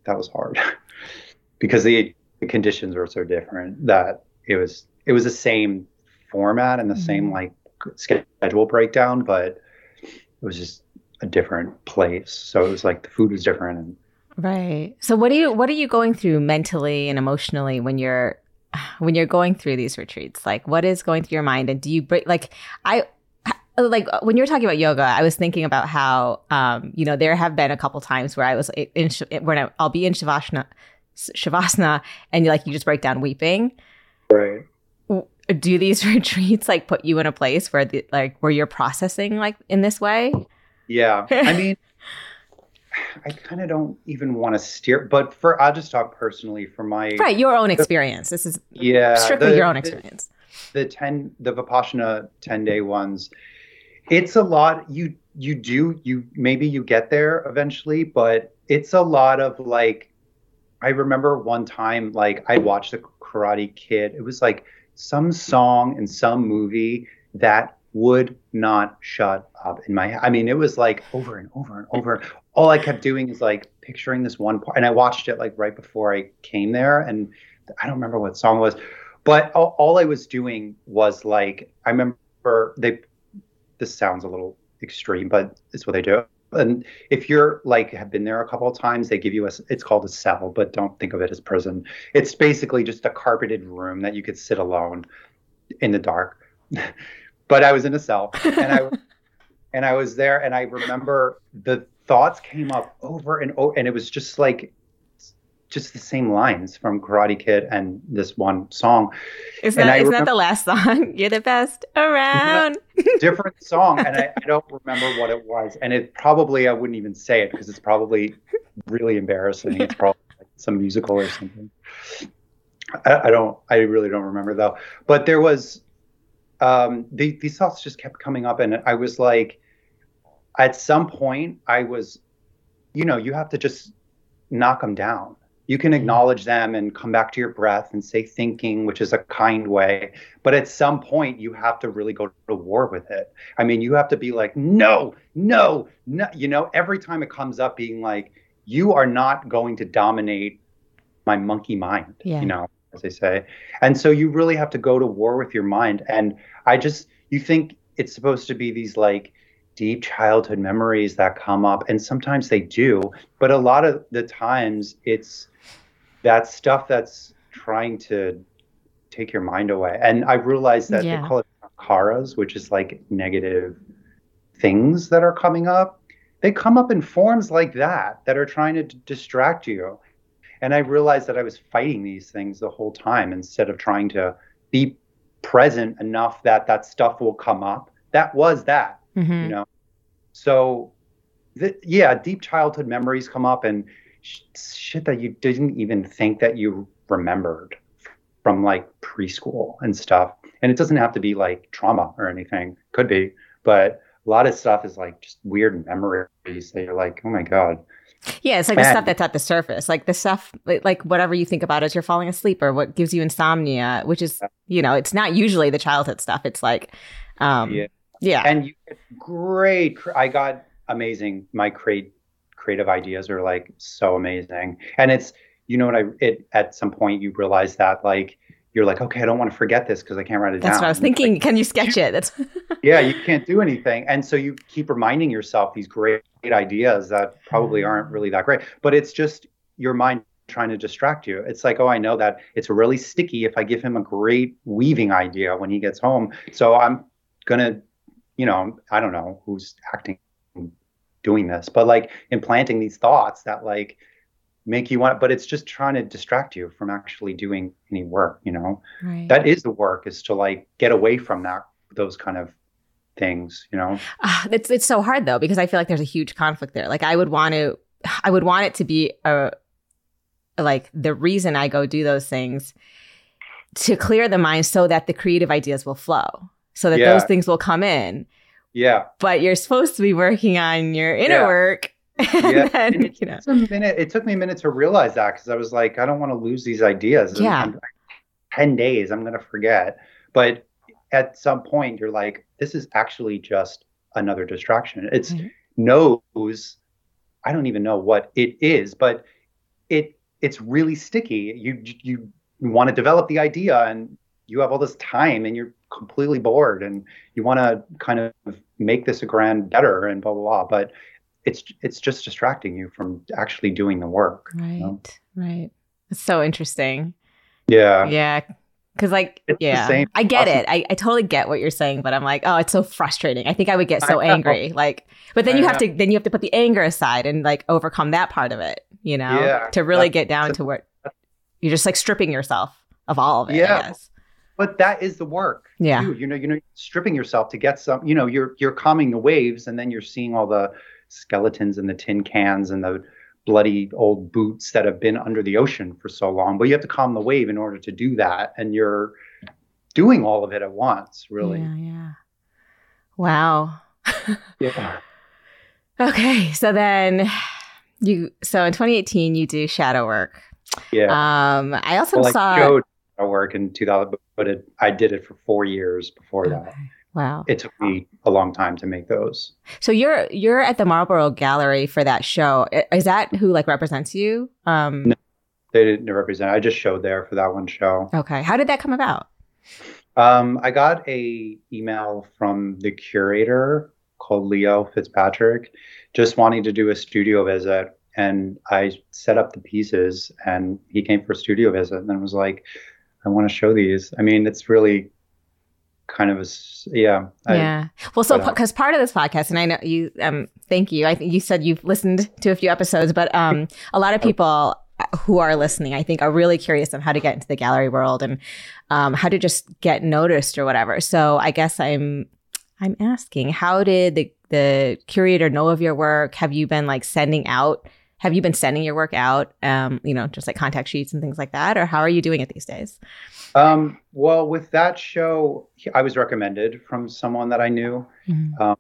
that was hard because the, the conditions were so different that it was it was the same format and the mm-hmm. same like schedule breakdown, but it was just a different place. So it was like the food was different and Right. So what do you what are you going through mentally and emotionally when you're when you're going through these retreats? Like what is going through your mind and do you break like I like when you were talking about yoga, I was thinking about how um, you know there have been a couple times where I was in when I'll be in shavasana, shavasana, and you like you just break down weeping. Right do these retreats like put you in a place where the, like where you're processing like in this way? Yeah. I mean I kind of don't even want to steer, but for I'll just talk personally for my right your own experience. The, this is yeah strictly the, your own experience. The, the ten the Vipassana ten day ones, it's a lot. You you do you maybe you get there eventually, but it's a lot of like. I remember one time like I watched the Karate Kid. It was like some song in some movie that would not shut up in my I mean, it was like over and over and over. All I kept doing is like picturing this one part, and I watched it like right before I came there, and I don't remember what song was, but all, all I was doing was like I remember they. This sounds a little extreme, but it's what they do and if you're like have been there a couple of times they give you a it's called a cell but don't think of it as prison it's basically just a carpeted room that you could sit alone in the dark but i was in a cell and i and i was there and i remember the thoughts came up over and over and it was just like just the same lines from Karate Kid and this one song. Is that, isn't that the last song? You're the best around. different song, and I, I, don't remember what it was. And it probably I wouldn't even say it because it's probably really embarrassing. It's probably like some musical or something. I, I, don't. I really don't remember though. But there was um, the, these thoughts just kept coming up, and I was like, at some point, I was, you know, you have to just knock them down you can mm-hmm. acknowledge them and come back to your breath and say thinking, which is a kind way. But at some point, you have to really go to war with it. I mean, you have to be like, no, no, no. You know, every time it comes up, being like, you are not going to dominate my monkey mind, yeah. you know, as they say. And so you really have to go to war with your mind. And I just, you think it's supposed to be these like, deep childhood memories that come up and sometimes they do but a lot of the times it's that stuff that's trying to take your mind away. And I realized that yeah. they call it karas, which is like negative things that are coming up. They come up in forms like that that are trying to d- distract you. And I realized that I was fighting these things the whole time instead of trying to be present enough that that stuff will come up. That was that, mm-hmm. you know. So, th- yeah, deep childhood memories come up, and shit that you didn't even think that you remembered from like preschool and stuff. And it doesn't have to be like trauma or anything. Could be, but a lot of stuff is like just weird memories that you're like, oh my god. Yeah, it's like and, the stuff that's at the surface, like the stuff, like whatever you think about as you're falling asleep, or what gives you insomnia, which is, you know, it's not usually the childhood stuff. It's like, um, yeah, yeah, and you great. I got amazing. My create creative ideas are like so amazing, and it's you know what I it at some point you realize that like you're like, okay, I don't want to forget this because I can't write it That's down. That's what I was thinking. Like, Can you sketch it? That's yeah, you can't do anything, and so you keep reminding yourself these great ideas that probably mm-hmm. aren't really that great, but it's just your mind trying to distract you. It's like, oh, I know that it's really sticky if I give him a great weaving idea when he gets home, so I'm gonna, you know, I don't know who's acting doing this, but like implanting these thoughts that like make you want but it's just trying to distract you from actually doing any work you know? Right. that is the work is to like get away from that those kind of things you know? Uh, it's it's so hard though because i feel like there's a huge conflict there. Like i would want to i would want it to be a like the reason i go do those things to clear the mind so that the creative ideas will flow so that yeah. those things will come in yeah but you're supposed to be working on your inner yeah. work yeah, then, it, you know. a minute. It took me a minute to realize that because I was like, I don't want to lose these ideas. Yeah. And, Ten days, I'm going to forget. But at some point, you're like, this is actually just another distraction. It's mm-hmm. knows. I don't even know what it is, but it it's really sticky. You you want to develop the idea, and you have all this time, and you're completely bored, and you want to kind of make this a grand better, and blah blah blah. But it's it's just distracting you from actually doing the work. Right. You know? Right. It's so interesting. Yeah. Yeah. Cause like it's yeah, I get it. I, I totally get what you're saying, but I'm like, oh, it's so frustrating. I think I would get so angry. Like, but then I you have know. to then you have to put the anger aside and like overcome that part of it, you know, yeah, to really get down to where you're just like stripping yourself of all of it. Yeah. But that is the work. Yeah. Too. You know, you know, stripping yourself to get some, you know, you're you're calming the waves and then you're seeing all the skeletons in the tin cans and the bloody old boots that have been under the ocean for so long. But you have to calm the wave in order to do that. And you're doing all of it at once, really. Yeah, yeah. Wow. yeah. Okay. So then you, so in 2018, you do shadow work. Yeah. Um, I also well, saw. Work in 2000, but it, I did it for four years before okay. that. Wow. It took me a long time to make those. So you're you're at the Marlborough Gallery for that show. Is that who like represents you? Um no, they didn't represent. I just showed there for that one show. Okay. How did that come about? Um, I got a email from the curator called Leo Fitzpatrick, just wanting to do a studio visit. And I set up the pieces and he came for a studio visit and then was like, I want to show these. I mean, it's really kind of a yeah yeah. Well so because part of this podcast and i know you um thank you. I think you said you've listened to a few episodes but um a lot of people who are listening i think are really curious on how to get into the gallery world and um how to just get noticed or whatever. So i guess i'm i'm asking how did the the curator know of your work? Have you been like sending out have you been sending your work out um you know just like contact sheets and things like that or how are you doing it these days um, well, with that show, I was recommended from someone that I knew. Mm-hmm. Um,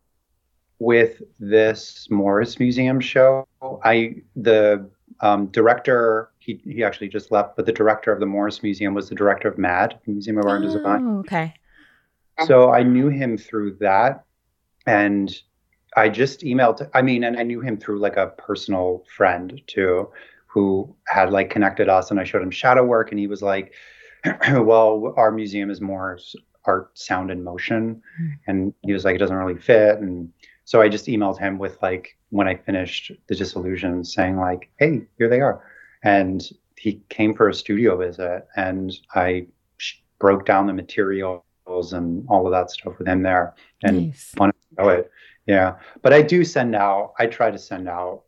with this Morris Museum show, I the um, director he he actually just left, but the director of the Morris Museum was the director of MAD, Museum of Art and Design. Oh, okay. So I knew him through that, and I just emailed. I mean, and I knew him through like a personal friend too, who had like connected us, and I showed him shadow work, and he was like well, our museum is more art, sound, and motion. Mm. And he was like, it doesn't really fit. And so I just emailed him with like, when I finished the dissolution, saying like, hey, here they are. And he came for a studio visit and I broke down the materials and all of that stuff with him there and nice. wanted to know it. Yeah. But I do send out, I try to send out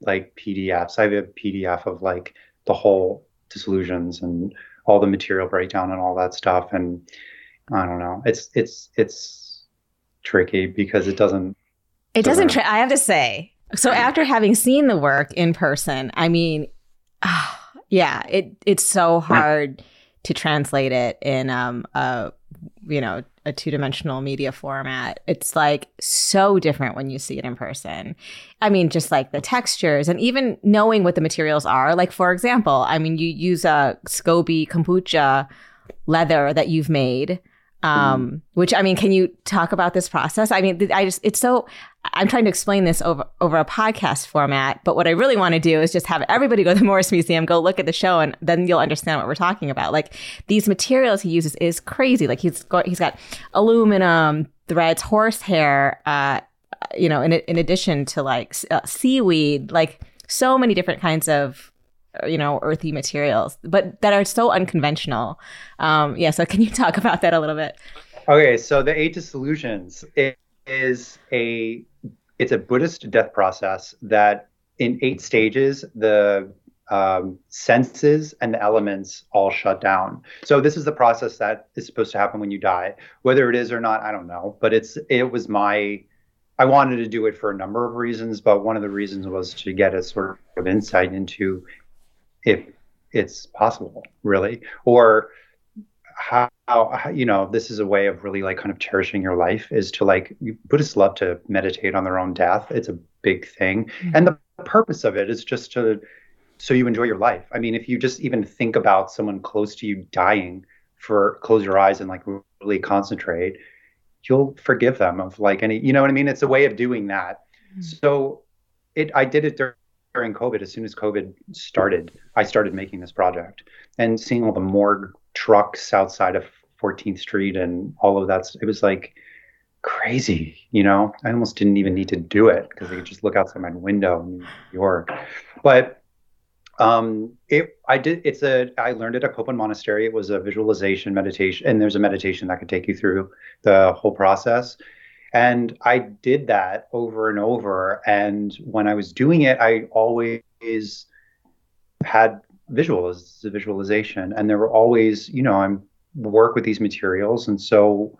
like PDFs. I have a PDF of like the whole Dissolutions and all the material breakdown and all that stuff. And I don't know. It's it's it's tricky because it doesn't. It doesn't. Tra- I have to say. So after having seen the work in person, I mean, yeah, it it's so hard to translate it in um, a you know a two-dimensional media format it's like so different when you see it in person. I mean just like the textures and even knowing what the materials are like for example i mean you use a scoby kombucha leather that you've made um, mm. which I mean, can you talk about this process? I mean, I just it's so I'm trying to explain this over over a podcast format, but what I really want to do is just have everybody go to the Morris Museum, go look at the show, and then you'll understand what we're talking about. Like these materials he uses is crazy. Like he's got he's got aluminum threads, horsehair, uh, you know, in in addition to like uh, seaweed, like so many different kinds of you know earthy materials but that are so unconventional um yeah so can you talk about that a little bit okay so the eight dissolutions it is a it's a buddhist death process that in eight stages the um, senses and the elements all shut down. So this is the process that is supposed to happen when you die. Whether it is or not, I don't know. But it's it was my I wanted to do it for a number of reasons, but one of the reasons was to get a sort of insight into if it's possible, really, or how, how, you know this is a way of really like kind of cherishing your life is to like Buddhists love to meditate on their own death. It's a big thing, mm-hmm. and the purpose of it is just to so you enjoy your life. I mean, if you just even think about someone close to you dying, for close your eyes and like really concentrate, you'll forgive them of like any, you know what I mean? It's a way of doing that. Mm-hmm. So it, I did it during during COVID, as soon as COVID started, I started making this project and seeing all the morgue trucks outside of 14th Street and all of that. It was like crazy, you know. I almost didn't even need to do it because I could just look outside my window in New York. But um, it, I did. It's a. I learned it at Kopan Monastery. It was a visualization meditation, and there's a meditation that could take you through the whole process. And I did that over and over. And when I was doing it, I always had visuals, visualization. And there were always, you know, I'm work with these materials. And so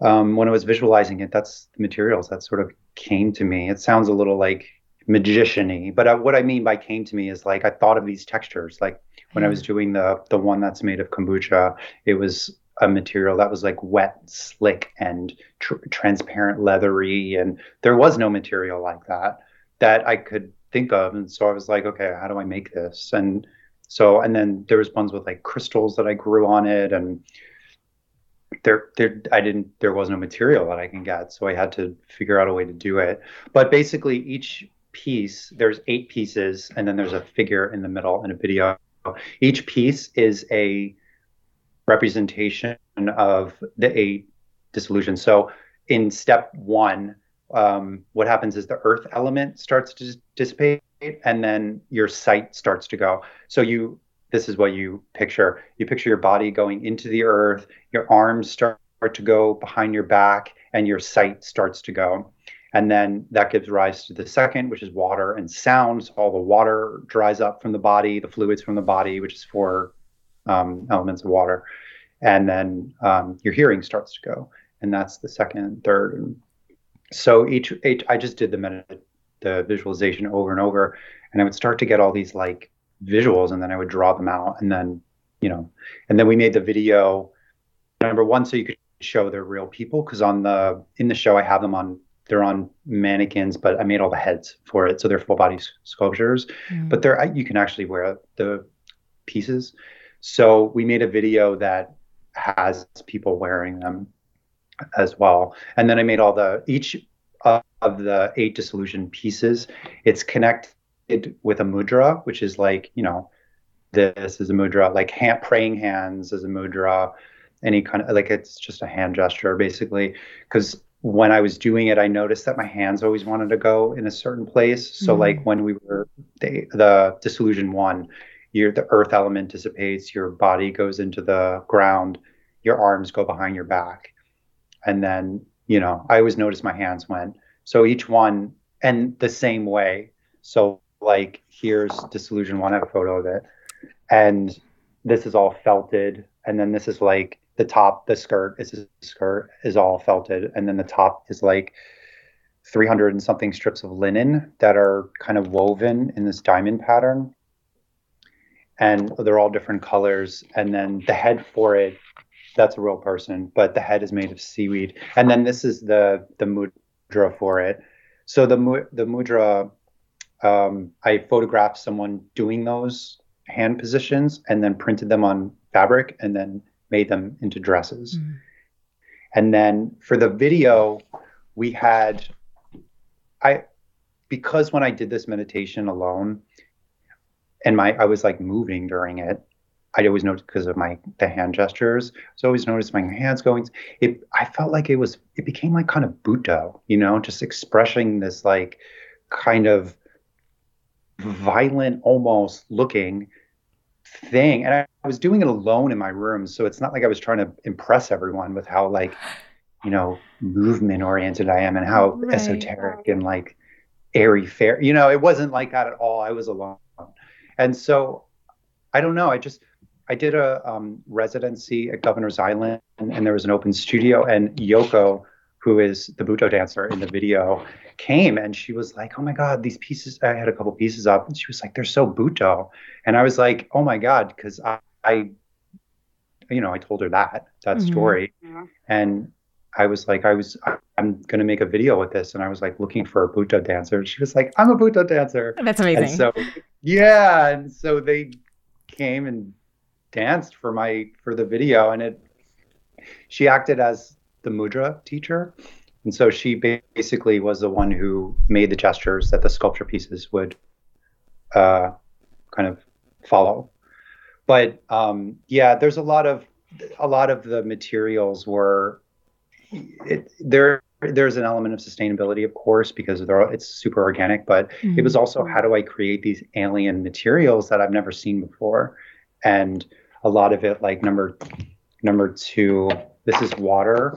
um, when I was visualizing it, that's the materials that sort of came to me. It sounds a little like magician-y, but uh, what I mean by came to me is like I thought of these textures. Like when I was mm. doing the the one that's made of kombucha, it was a material that was like wet, slick, and tr- transparent, leathery, and there was no material like that that I could think of. And so I was like, okay, how do I make this? And so, and then there was ones with like crystals that I grew on it, and there, there, I didn't, there was no material that I can get, so I had to figure out a way to do it. But basically, each piece, there's eight pieces, and then there's a figure in the middle in a video. Each piece is a representation of the eight dissolutions. So in step one, um, what happens is the earth element starts to dissipate and then your sight starts to go. So you this is what you picture. You picture your body going into the earth, your arms start to go behind your back, and your sight starts to go. And then that gives rise to the second, which is water and sound. So all the water dries up from the body, the fluids from the body, which is for um, elements of water, and then um, your hearing starts to go, and that's the second third. And so each, each I just did the med- the visualization over and over, and I would start to get all these like visuals, and then I would draw them out, and then you know, and then we made the video number one so you could show they're real people because on the in the show I have them on they're on mannequins, but I made all the heads for it, so they're full body sculptures. Mm. But they're you can actually wear the pieces. So we made a video that has people wearing them as well. And then I made all the each of the eight dissolution pieces. It's connected with a mudra, which is like you know, this is a mudra, like hand, praying hands is a mudra, any kind of like it's just a hand gesture basically. Because when I was doing it, I noticed that my hands always wanted to go in a certain place. So mm-hmm. like when we were the, the dissolution one, your the earth element dissipates, your body goes into the ground, your arms go behind your back. And then, you know, I always notice my hands went. So each one and the same way. So like here's dissolution one, I have a photo of it. And this is all felted. And then this is like the top, the skirt is a skirt is all felted. And then the top is like 300 and something strips of linen that are kind of woven in this diamond pattern and they're all different colors. And then the head for it, that's a real person, but the head is made of seaweed. And then this is the the mudra for it. So the the mudra, um, I photographed someone doing those hand positions and then printed them on fabric and then made them into dresses. Mm. And then for the video, we had I because when I did this meditation alone, and my I was like moving during it. I always noticed because of my the hand gestures. So I always noticed my hands going. It I felt like it was it became like kind of Buddha, you know, just expressing this like kind of violent almost looking thing. And I, I was doing it alone in my room. So it's not like I was trying to impress everyone with how like, you know, movement oriented I am and how right. esoteric and like airy fair. You know, it wasn't like that at all. I was alone. And so I don't know. I just I did a um, residency at Governor's Island, and, and, there was an open studio, and Yoko, who is the Butoh dancer in the video, came and she was like, "Oh my God, these pieces!" I had a couple pieces up, and she was like, "They're so Butoh," and I was like, "Oh my God," because I, I, you know, I told her that that mm-hmm. story, yeah. and I was like, I was, I'm going to make a video with this. And I was like looking for a Butoh dancer. And she was like, I'm a Butoh dancer. That's amazing. And so, yeah. And so they came and danced for my, for the video. And it, she acted as the mudra teacher. And so she basically was the one who made the gestures that the sculpture pieces would uh, kind of follow. But um, yeah, there's a lot of, a lot of the materials were it, there there's an element of sustainability, of course, because it's super organic. But mm-hmm. it was mm-hmm. also how do I create these alien materials that I've never seen before, and a lot of it, like number number two, this is water.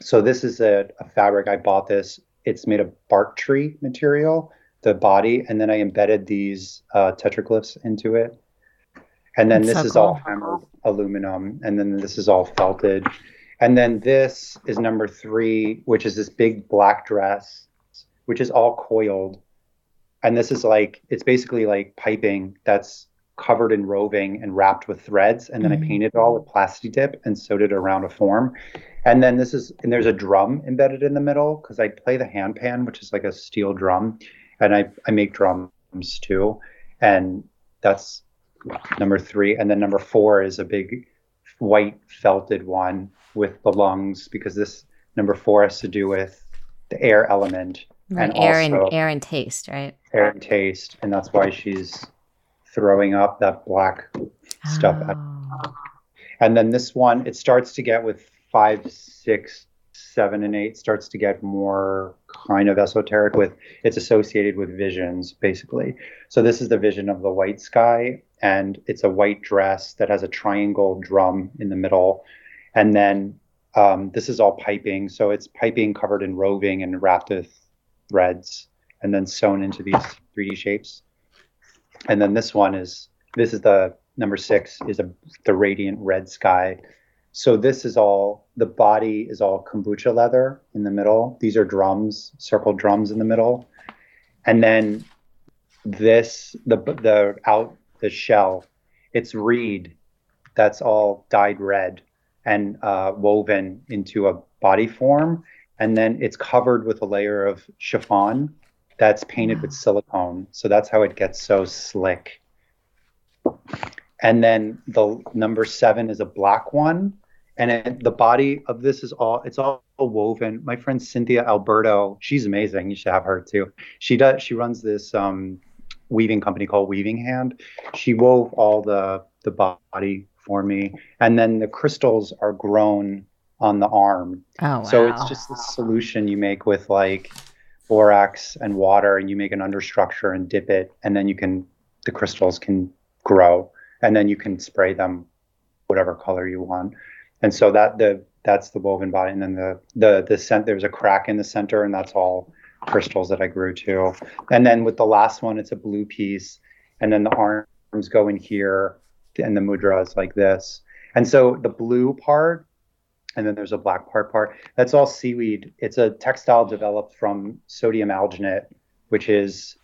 So this is a, a fabric. I bought this. It's made of bark tree material, the body, and then I embedded these uh, petroglyphs into it. And then That's this so is cool. all hammered aluminum, and then this is all felted and then this is number three, which is this big black dress, which is all coiled. And this is like, it's basically like piping that's covered in roving and wrapped with threads. And then mm-hmm. I painted it all with plasti dip and sewed it around a form. And then this is, and there's a drum embedded in the middle because I play the handpan, which is like a steel drum. And I, I make drums too. And that's number three. And then number four is a big white felted one with the lungs because this number four has to do with the air element right. and air and air and taste, right? Air and taste, and that's why she's throwing up that black stuff. Oh. And then this one, it starts to get with five, six, seven, and eight starts to get more kind of esoteric with it's associated with visions basically. So this is the vision of the white sky, and it's a white dress that has a triangle drum in the middle and then um, this is all piping. So it's piping covered in roving and wrapped with threads and then sewn into these 3D shapes. And then this one is, this is the number six is a, the radiant red sky. So this is all, the body is all kombucha leather in the middle. These are drums, circle drums in the middle. And then this, the, the out, the shell, it's reed that's all dyed red and uh, woven into a body form. And then it's covered with a layer of chiffon that's painted wow. with silicone. So that's how it gets so slick. And then the number seven is a black one. And it, the body of this is all, it's all woven. My friend Cynthia Alberto, she's amazing. You should have her too. She does, she runs this um, weaving company called Weaving Hand. She wove all the, the body for me. And then the crystals are grown on the arm. Oh, wow. So it's just a solution you make with like borax and water, and you make an understructure and dip it, and then you can the crystals can grow, and then you can spray them whatever color you want. And so that the that's the woven body, and then the the the cent there's a crack in the center, and that's all crystals that I grew too. And then with the last one, it's a blue piece, and then the arms go in here, and the mudra is like this. And so the blue part, and then there's a black part part. That's all seaweed. It's a textile developed from sodium alginate, which is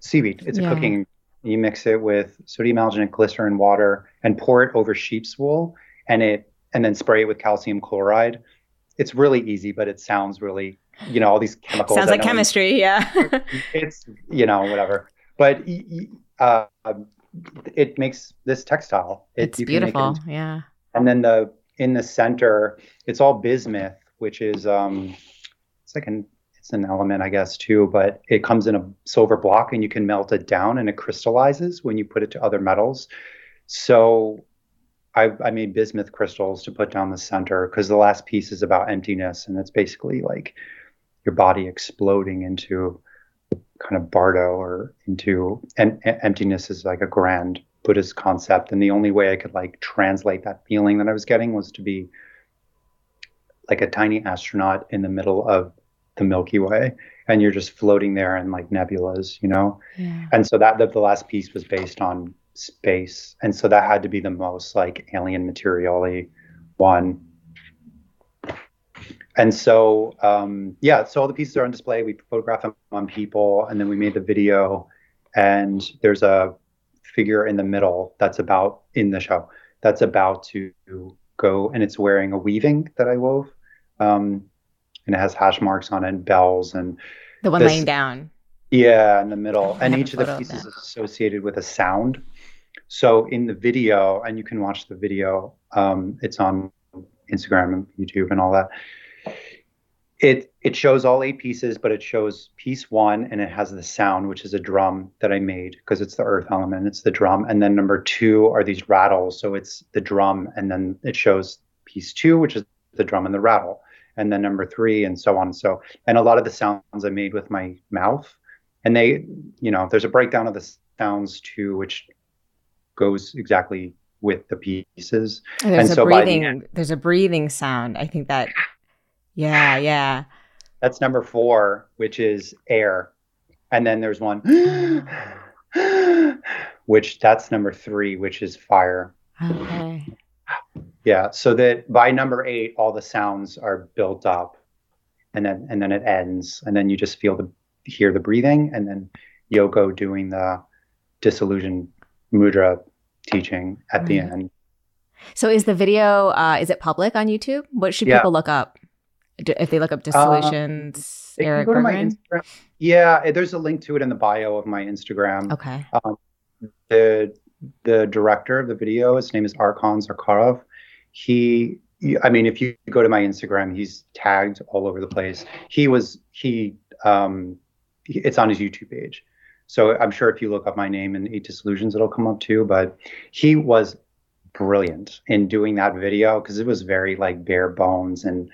seaweed. It's yeah. a cooking you mix it with sodium alginate glycerin water and pour it over sheep's wool and it and then spray it with calcium chloride. It's really easy, but it sounds really, you know, all these chemicals. Sounds like chemistry, yeah. it's, you know, whatever. But uh, it makes this textile. It, it's beautiful, it yeah. And then the in the center, it's all bismuth, which is um, it's like an it's an element, I guess, too, but it comes in a silver block and you can melt it down and it crystallizes when you put it to other metals. So I, I made bismuth crystals to put down the center because the last piece is about emptiness and it's basically like your body exploding into kind of bardo or into and emptiness is like a grand Buddhist concept. And the only way I could like translate that feeling that I was getting was to be like a tiny astronaut in the middle of the Milky Way and you're just floating there in like nebulas, you know? Yeah. And so that the, the last piece was based on space. And so that had to be the most like alien materially one. And so, um, yeah, so all the pieces are on display. We photograph them on people and then we made the video. And there's a figure in the middle that's about in the show that's about to go and it's wearing a weaving that I wove. Um, and it has hash marks on it, and bells, and the one this, laying down. Yeah, in the middle, and each of the pieces is associated with a sound. So in the video, and you can watch the video. Um, it's on Instagram and YouTube and all that. It it shows all eight pieces, but it shows piece one, and it has the sound, which is a drum that I made because it's the earth element. It's the drum, and then number two are these rattles. So it's the drum, and then it shows piece two, which is the drum and the rattle and then number three and so on so and a lot of the sounds i made with my mouth and they you know there's a breakdown of the sounds too which goes exactly with the pieces and there's and a so breathing the end, there's a breathing sound i think that yeah yeah that's number four which is air and then there's one which that's number three which is fire okay yeah, so that by number eight, all the sounds are built up, and then and then it ends, and then you just feel the hear the breathing, and then Yoko doing the dissolution mudra teaching at right. the end. So is the video uh, is it public on YouTube? What should yeah. people look up if they look up dissolutions? Uh, Erik? Yeah, there's a link to it in the bio of my Instagram. Okay. Um, the the director of the video, his name is Arkan Zakharov he I mean, if you go to my Instagram, he's tagged all over the place. He was he um it's on his YouTube page. So I'm sure if you look up my name in Eight Dissolutions, it'll come up too. But he was brilliant in doing that video because it was very like bare bones and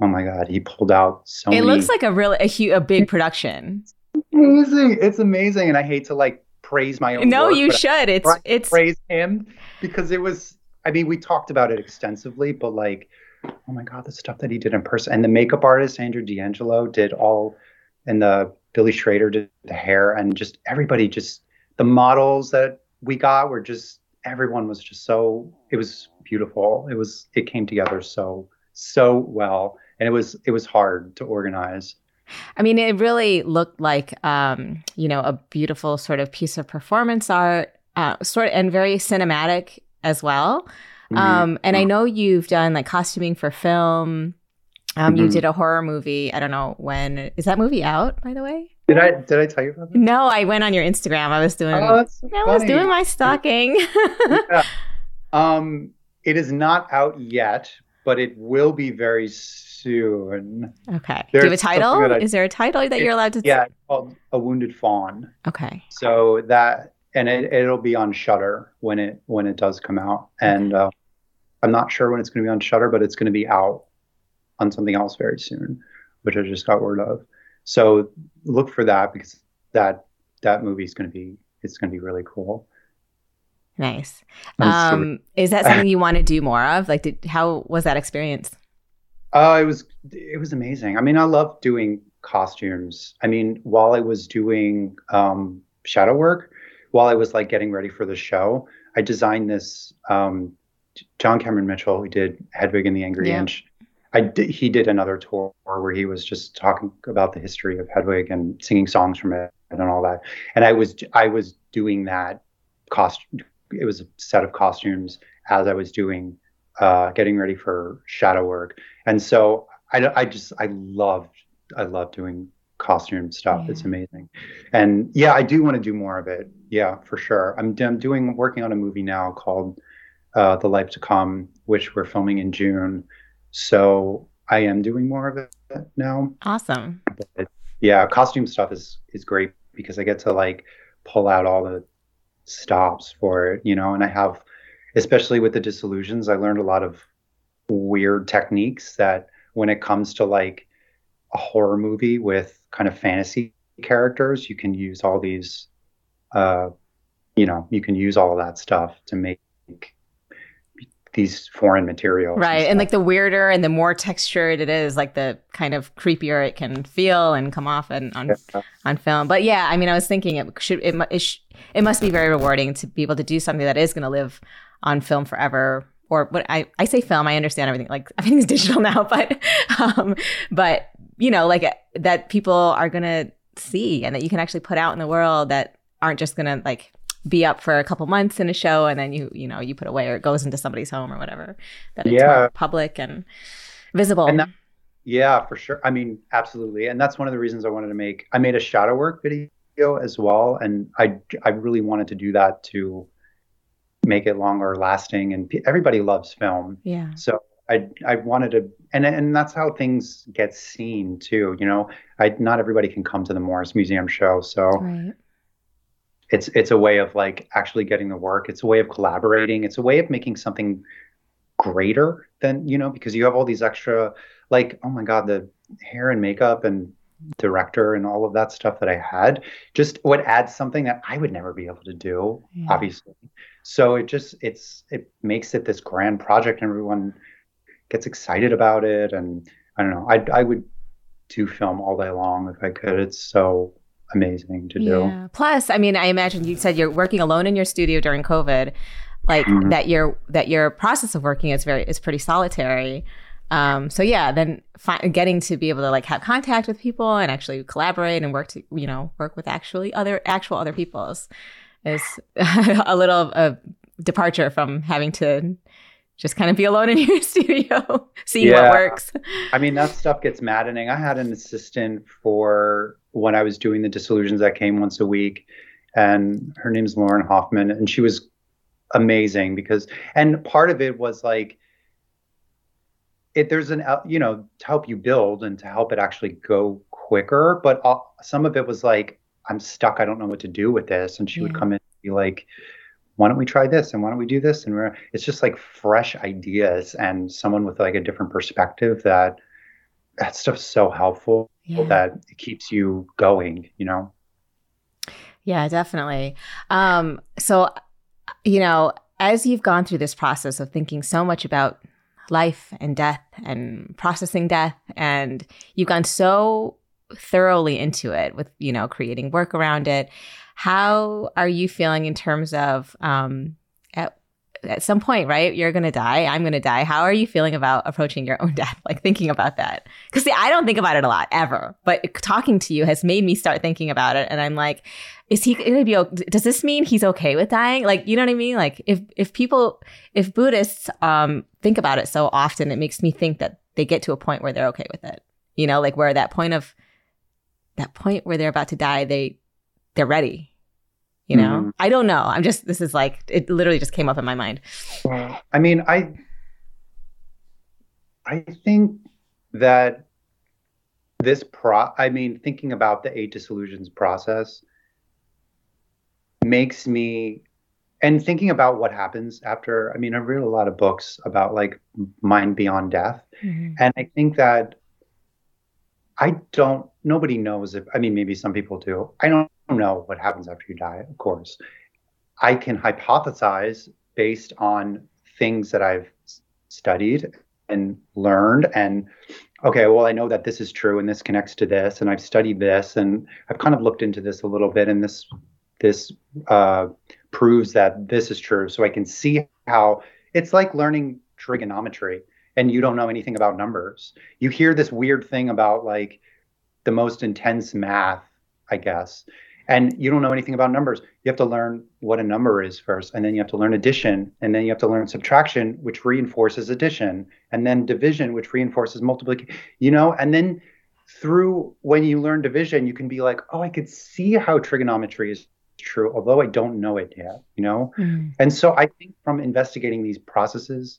oh my god, he pulled out so. It many... looks like a really a, hu- a big production. amazing! It's amazing, and I hate to like praise my own. No, work, you should. It's it's praise him because it was I mean, we talked about it extensively, but like, oh my god, the stuff that he did in person, and the makeup artist Andrew D'Angelo did all, and the Billy Schrader did the hair, and just everybody, just the models that we got were just everyone was just so it was beautiful. It was it came together so so well, and it was it was hard to organize. I mean, it really looked like, um, you know, a beautiful sort of piece of performance art, uh, sort of, and very cinematic as well. Mm-hmm. Um, and I know you've done like costuming for film. Um, mm-hmm. You did a horror movie. I don't know when is that movie out, by the way. Did I did I tell you about that? No, I went on your Instagram. I was doing. Oh, so I was doing my stalking. yeah. Um, it is not out yet, but it will be very soon. Okay. There's Do you have a title? I, is there a title that you're allowed to? Yeah, called A Wounded Fawn. Okay. So that and it, it'll be on Shudder when it when it does come out. And uh, I'm not sure when it's going to be on Shudder, but it's going to be out on something else very soon, which I just got word of. So look for that because that that movie is going to be it's going to be really cool. Nice. Um, is that something you want to do more of? Like, did how was that experience? Uh, it was it was amazing. I mean, I love doing costumes. I mean, while I was doing um, shadow work, while I was like getting ready for the show, I designed this. Um, John Cameron Mitchell, who did Hedwig and the Angry yeah. Inch, I did, he did another tour where he was just talking about the history of Hedwig and singing songs from it. and all that. And I was I was doing that cost. It was a set of costumes as I was doing uh, getting ready for shadow work, and so I I just I loved I love doing costume stuff. Yeah. It's amazing, and yeah, I do want to do more of it. Yeah, for sure. I'm, I'm doing working on a movie now called uh, The Life to Come, which we're filming in June. So I am doing more of it now. Awesome. But yeah, costume stuff is is great because I get to like pull out all the stops for it, you know, and I have especially with the Dissolutions, I learned a lot of weird techniques that when it comes to like a horror movie with kind of fantasy characters, you can use all these uh you know, you can use all of that stuff to make these foreign materials. Right. And, and, like the weirder and the more textured it is, like the kind of creepier it can feel and come off and on yeah. on film. But yeah, I mean, I was thinking it should it, it, sh- it must be very rewarding to be able to do something that is going to live on film forever. Or what I, I say film, I understand everything like everything's digital now, but um, but you know, like that people are gonna see and that you can actually put out in the world that aren't just gonna like be up for a couple months in a show and then you you know you put away or it goes into somebody's home or whatever that it's yeah. public and visible and that, yeah for sure i mean absolutely and that's one of the reasons i wanted to make i made a shadow work video as well and i i really wanted to do that to make it longer lasting and everybody loves film. Yeah. So I I wanted to, and and that's how things get seen too. You know, I not everybody can come to the Morris Museum show, so right. it's it's a way of like actually getting the work. It's a way of collaborating. It's a way of making something greater than you know because you have all these extra like oh my god the hair and makeup and director and all of that stuff that I had just would add something that I would never be able to do yeah. obviously so it just it's it makes it this grand project and everyone gets excited about it and I don't know I I would do film all day long if I could it's so amazing to do. Yeah. Plus, I mean, I imagine you said you're working alone in your studio during COVID, like mm-hmm. that your that your process of working is very is pretty solitary. Um, so yeah, then fi- getting to be able to like have contact with people and actually collaborate and work to you know work with actually other actual other people's is a little a departure from having to just kind of be alone in your studio, see yeah. what works. I mean, that stuff gets maddening. I had an assistant for when I was doing the Dissolutions that came once a week, and her name's Lauren Hoffman, and she was amazing because, and part of it was like, it there's an you know to help you build and to help it actually go quicker, but uh, some of it was like I'm stuck. I don't know what to do with this, and she yeah. would come in and be like why don't we try this and why don't we do this and we're it's just like fresh ideas and someone with like a different perspective that that stuff's so helpful yeah. that it keeps you going you know yeah definitely um so you know as you've gone through this process of thinking so much about life and death and processing death. And you've gone so thoroughly into it with you know creating work around it. How are you feeling in terms of um, at some point, right? You're gonna die. I'm gonna die. How are you feeling about approaching your own death? Like thinking about that? Because see, I don't think about it a lot ever, but talking to you has made me start thinking about it. And I'm like, is he gonna be? okay? Does this mean he's okay with dying? Like, you know what I mean? Like, if if people, if Buddhists um, think about it so often, it makes me think that they get to a point where they're okay with it. You know, like where that point of that point where they're about to die, they they're ready. You know, mm-hmm. I don't know. I'm just, this is like, it literally just came up in my mind. I mean, I, I think that this pro, I mean, thinking about the eight Dissolutions process makes me, and thinking about what happens after, I mean, I read a lot of books about like mind beyond death. Mm-hmm. And I think that I don't, nobody knows if, I mean, maybe some people do. I don't know what happens after you die, of course. I can hypothesize based on things that I've studied and learned and okay well i know that this is true and this connects to this and i've studied this and i've kind of looked into this a little bit and this this uh, proves that this is true. So i can see how it's like learning trigonometry and you don't know anything about numbers. You hear this weird thing about like the most intense math i guess and you don't know anything about numbers. You have to learn what a number is first, and then you have to learn addition, and then you have to learn subtraction, which reinforces addition, and then division, which reinforces multiplication. You know, and then through when you learn division, you can be like, oh, I could see how trigonometry is true, although I don't know it yet. You know, mm. and so I think from investigating these processes,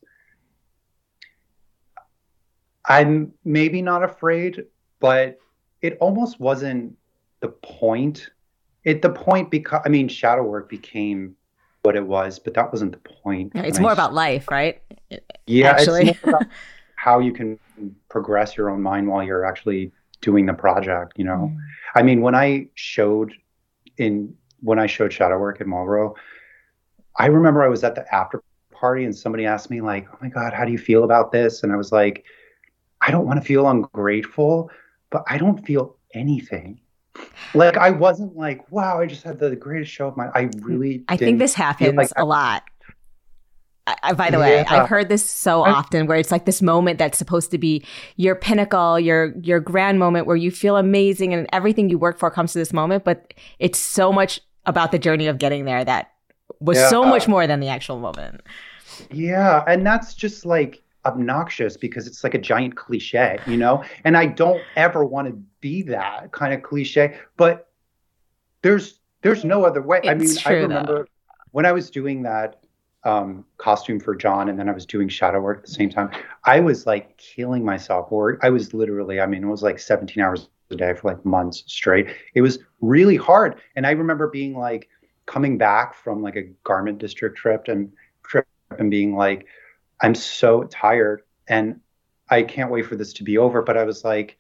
I'm maybe not afraid, but it almost wasn't the point it the point because I mean shadow work became what it was, but that wasn't the point. It's more I, about life, right? Yeah, actually. how you can progress your own mind while you're actually doing the project. You know, mm. I mean, when I showed in when I showed shadow work at Marlboro, I remember I was at the after party and somebody asked me like, "Oh my god, how do you feel about this?" And I was like, "I don't want to feel ungrateful, but I don't feel anything." Like I wasn't like, wow, I just had the greatest show of my. I hmm. really. I think this happens like a lot. I, by the yeah. way, I've heard this so often where it's like this moment that's supposed to be your pinnacle, your your grand moment where you feel amazing and everything you work for comes to this moment, but it's so much about the journey of getting there that was yeah. so much more than the actual moment. Yeah, and that's just like obnoxious because it's like a giant cliche, you know? And I don't ever want to be that kind of cliche, but there's there's no other way. It's I mean, true, I remember though. when I was doing that um, costume for John and then I was doing shadow work at the same time, I was like killing myself. Or I was literally, I mean, it was like 17 hours a day for like months straight. It was really hard. And I remember being like coming back from like a garment district trip and trip and being like, I'm so tired and I can't wait for this to be over. But I was like,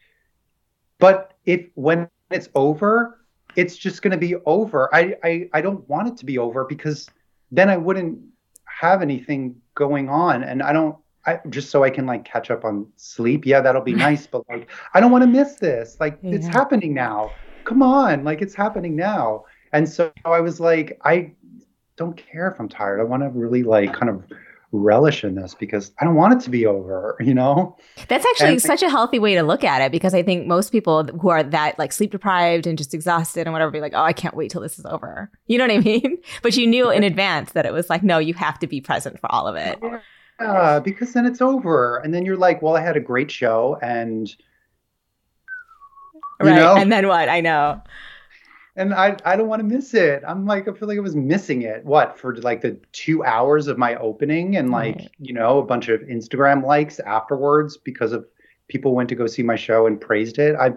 but if when it's over, it's just going to be over. I, I I don't want it to be over because then I wouldn't have anything going on, and I don't. I, just so I can like catch up on sleep. Yeah, that'll be nice, but like I don't want to miss this. Like yeah. it's happening now. Come on, like it's happening now. And so I was like, I don't care if I'm tired. I want to really like kind of relish in this because I don't want it to be over, you know? That's actually and, such a healthy way to look at it because I think most people who are that like sleep deprived and just exhausted and whatever be like, oh, I can't wait till this is over. You know what I mean? But you knew in advance that it was like, no, you have to be present for all of it. Yeah, because then it's over. And then you're like, well, I had a great show and. right. Know? And then what? I know and I I don't want to miss it. I'm like I feel like I was missing it. What for like the two hours of my opening and like right. you know a bunch of Instagram likes afterwards because of people went to go see my show and praised it. I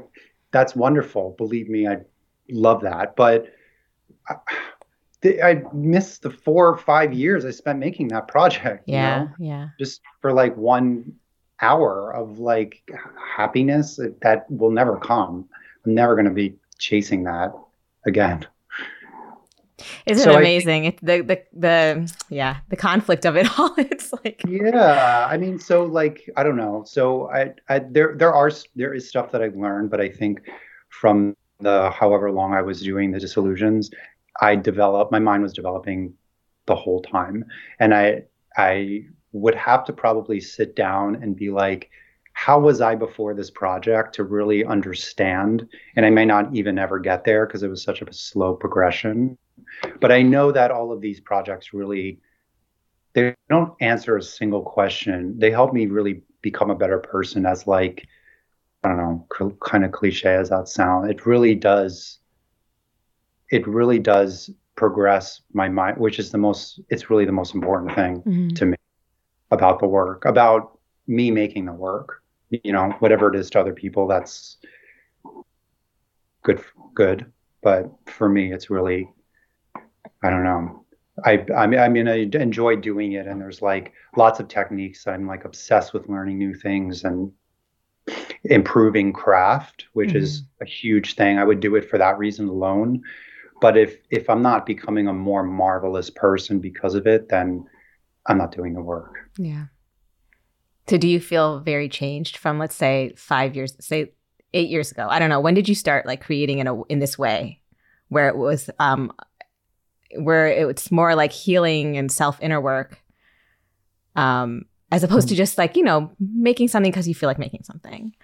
that's wonderful. Believe me, I love that. But I, I missed the four or five years I spent making that project. Yeah, you know? yeah. Just for like one hour of like happiness that will never come. I'm never going to be chasing that again. Isn't so it amazing? I, the the the yeah, the conflict of it all. It's like yeah. I mean, so like I don't know. So I, I there there are there is stuff that I've learned, but I think from the however long I was doing the Dissolutions, I developed my mind was developing the whole time, and I I would have to probably sit down and be like, how was I before this project to really understand? And I may not even ever get there because it was such a slow progression. But I know that all of these projects really they don't answer a single question. They help me really become a better person as like I don't know, cl- kind of cliche as that sound. It really does it really does progress my mind, which is the most it's really the most important thing mm-hmm. to me about the work, about me making the work you know whatever it is to other people that's good good. But for me it's really i don't know. I i mean, I mean i enjoy doing it and there's like lots of techniques i'm like obsessed with learning new things and improving craft which mm-hmm. is a huge thing. I would do it for that reason alone. But if if i'm not becoming a more marvelous person because of it then i'm not doing the work. Yeah so do you feel very changed from let's say 5 years say 8 years ago? I don't know. When did you start like creating in a in this way where it was um where it's more like healing and self inner work um as opposed to just like, you know, making something cuz you feel like making something?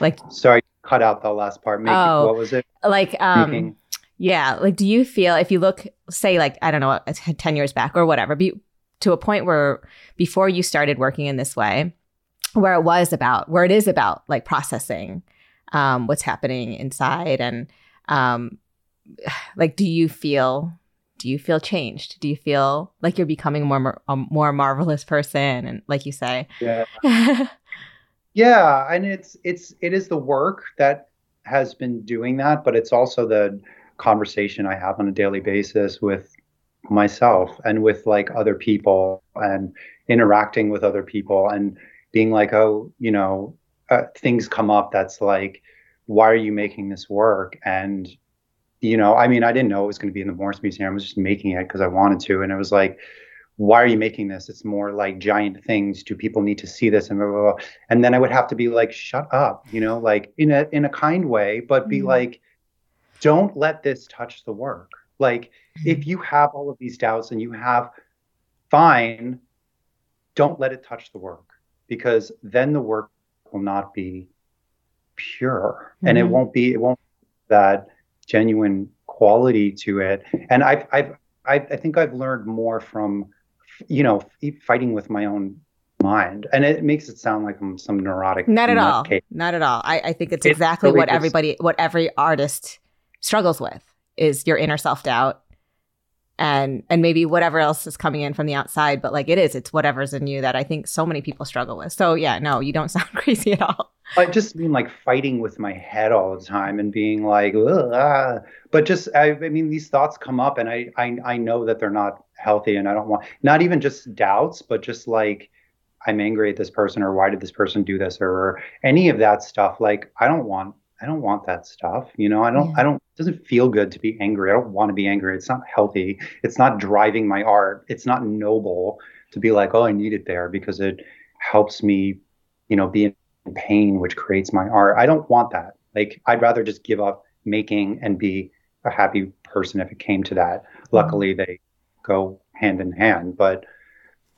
Like Sorry, cut out the last part. Making, oh, what was it? Like, um, Making. yeah. Like, do you feel if you look, say, like I don't know, ten years back or whatever, be, to a point where before you started working in this way, where it was about, where it is about like processing um, what's happening inside, and um, like, do you feel do you feel changed? Do you feel like you're becoming more a more marvelous person? And like you say, yeah, yeah, and it's it's it is the work that has been doing that, but it's also the conversation I have on a daily basis with myself and with like other people and interacting with other people and being like, oh, you know, uh, things come up that's like, why are you making this work? And you know, I mean, I didn't know it was going to be in the Morris Museum. I was just making it because I wanted to. And it was like, why are you making this? It's more like giant things. Do people need to see this? And blah, blah, blah. and then I would have to be like, shut up, you know, like in a in a kind way, but be mm-hmm. like, don't let this touch the work. Like, mm-hmm. if you have all of these doubts and you have, fine, don't let it touch the work because then the work will not be pure, mm-hmm. and it mm-hmm. won't be it won't that genuine quality to it. And I've, I've, I, I think I've learned more from, you know, fighting with my own mind. And it makes it sound like I'm some neurotic. Not at all. Case. Not at all. I, I think it's, it's exactly really what everybody, what every artist struggles with is your inner self doubt and and maybe whatever else is coming in from the outside but like it is it's whatever's in you that i think so many people struggle with. So yeah no you don't sound crazy at all. I just mean like fighting with my head all the time and being like ah. but just I, I mean these thoughts come up and I, I i know that they're not healthy and i don't want not even just doubts but just like i'm angry at this person or why did this person do this or any of that stuff. Like i don't want I don't want that stuff. You know, I don't, yeah. I don't, it doesn't feel good to be angry. I don't want to be angry. It's not healthy. It's not driving my art. It's not noble to be like, oh, I need it there because it helps me, you know, be in pain, which creates my art. I don't want that. Like, I'd rather just give up making and be a happy person if it came to that. Mm-hmm. Luckily, they go hand in hand. But,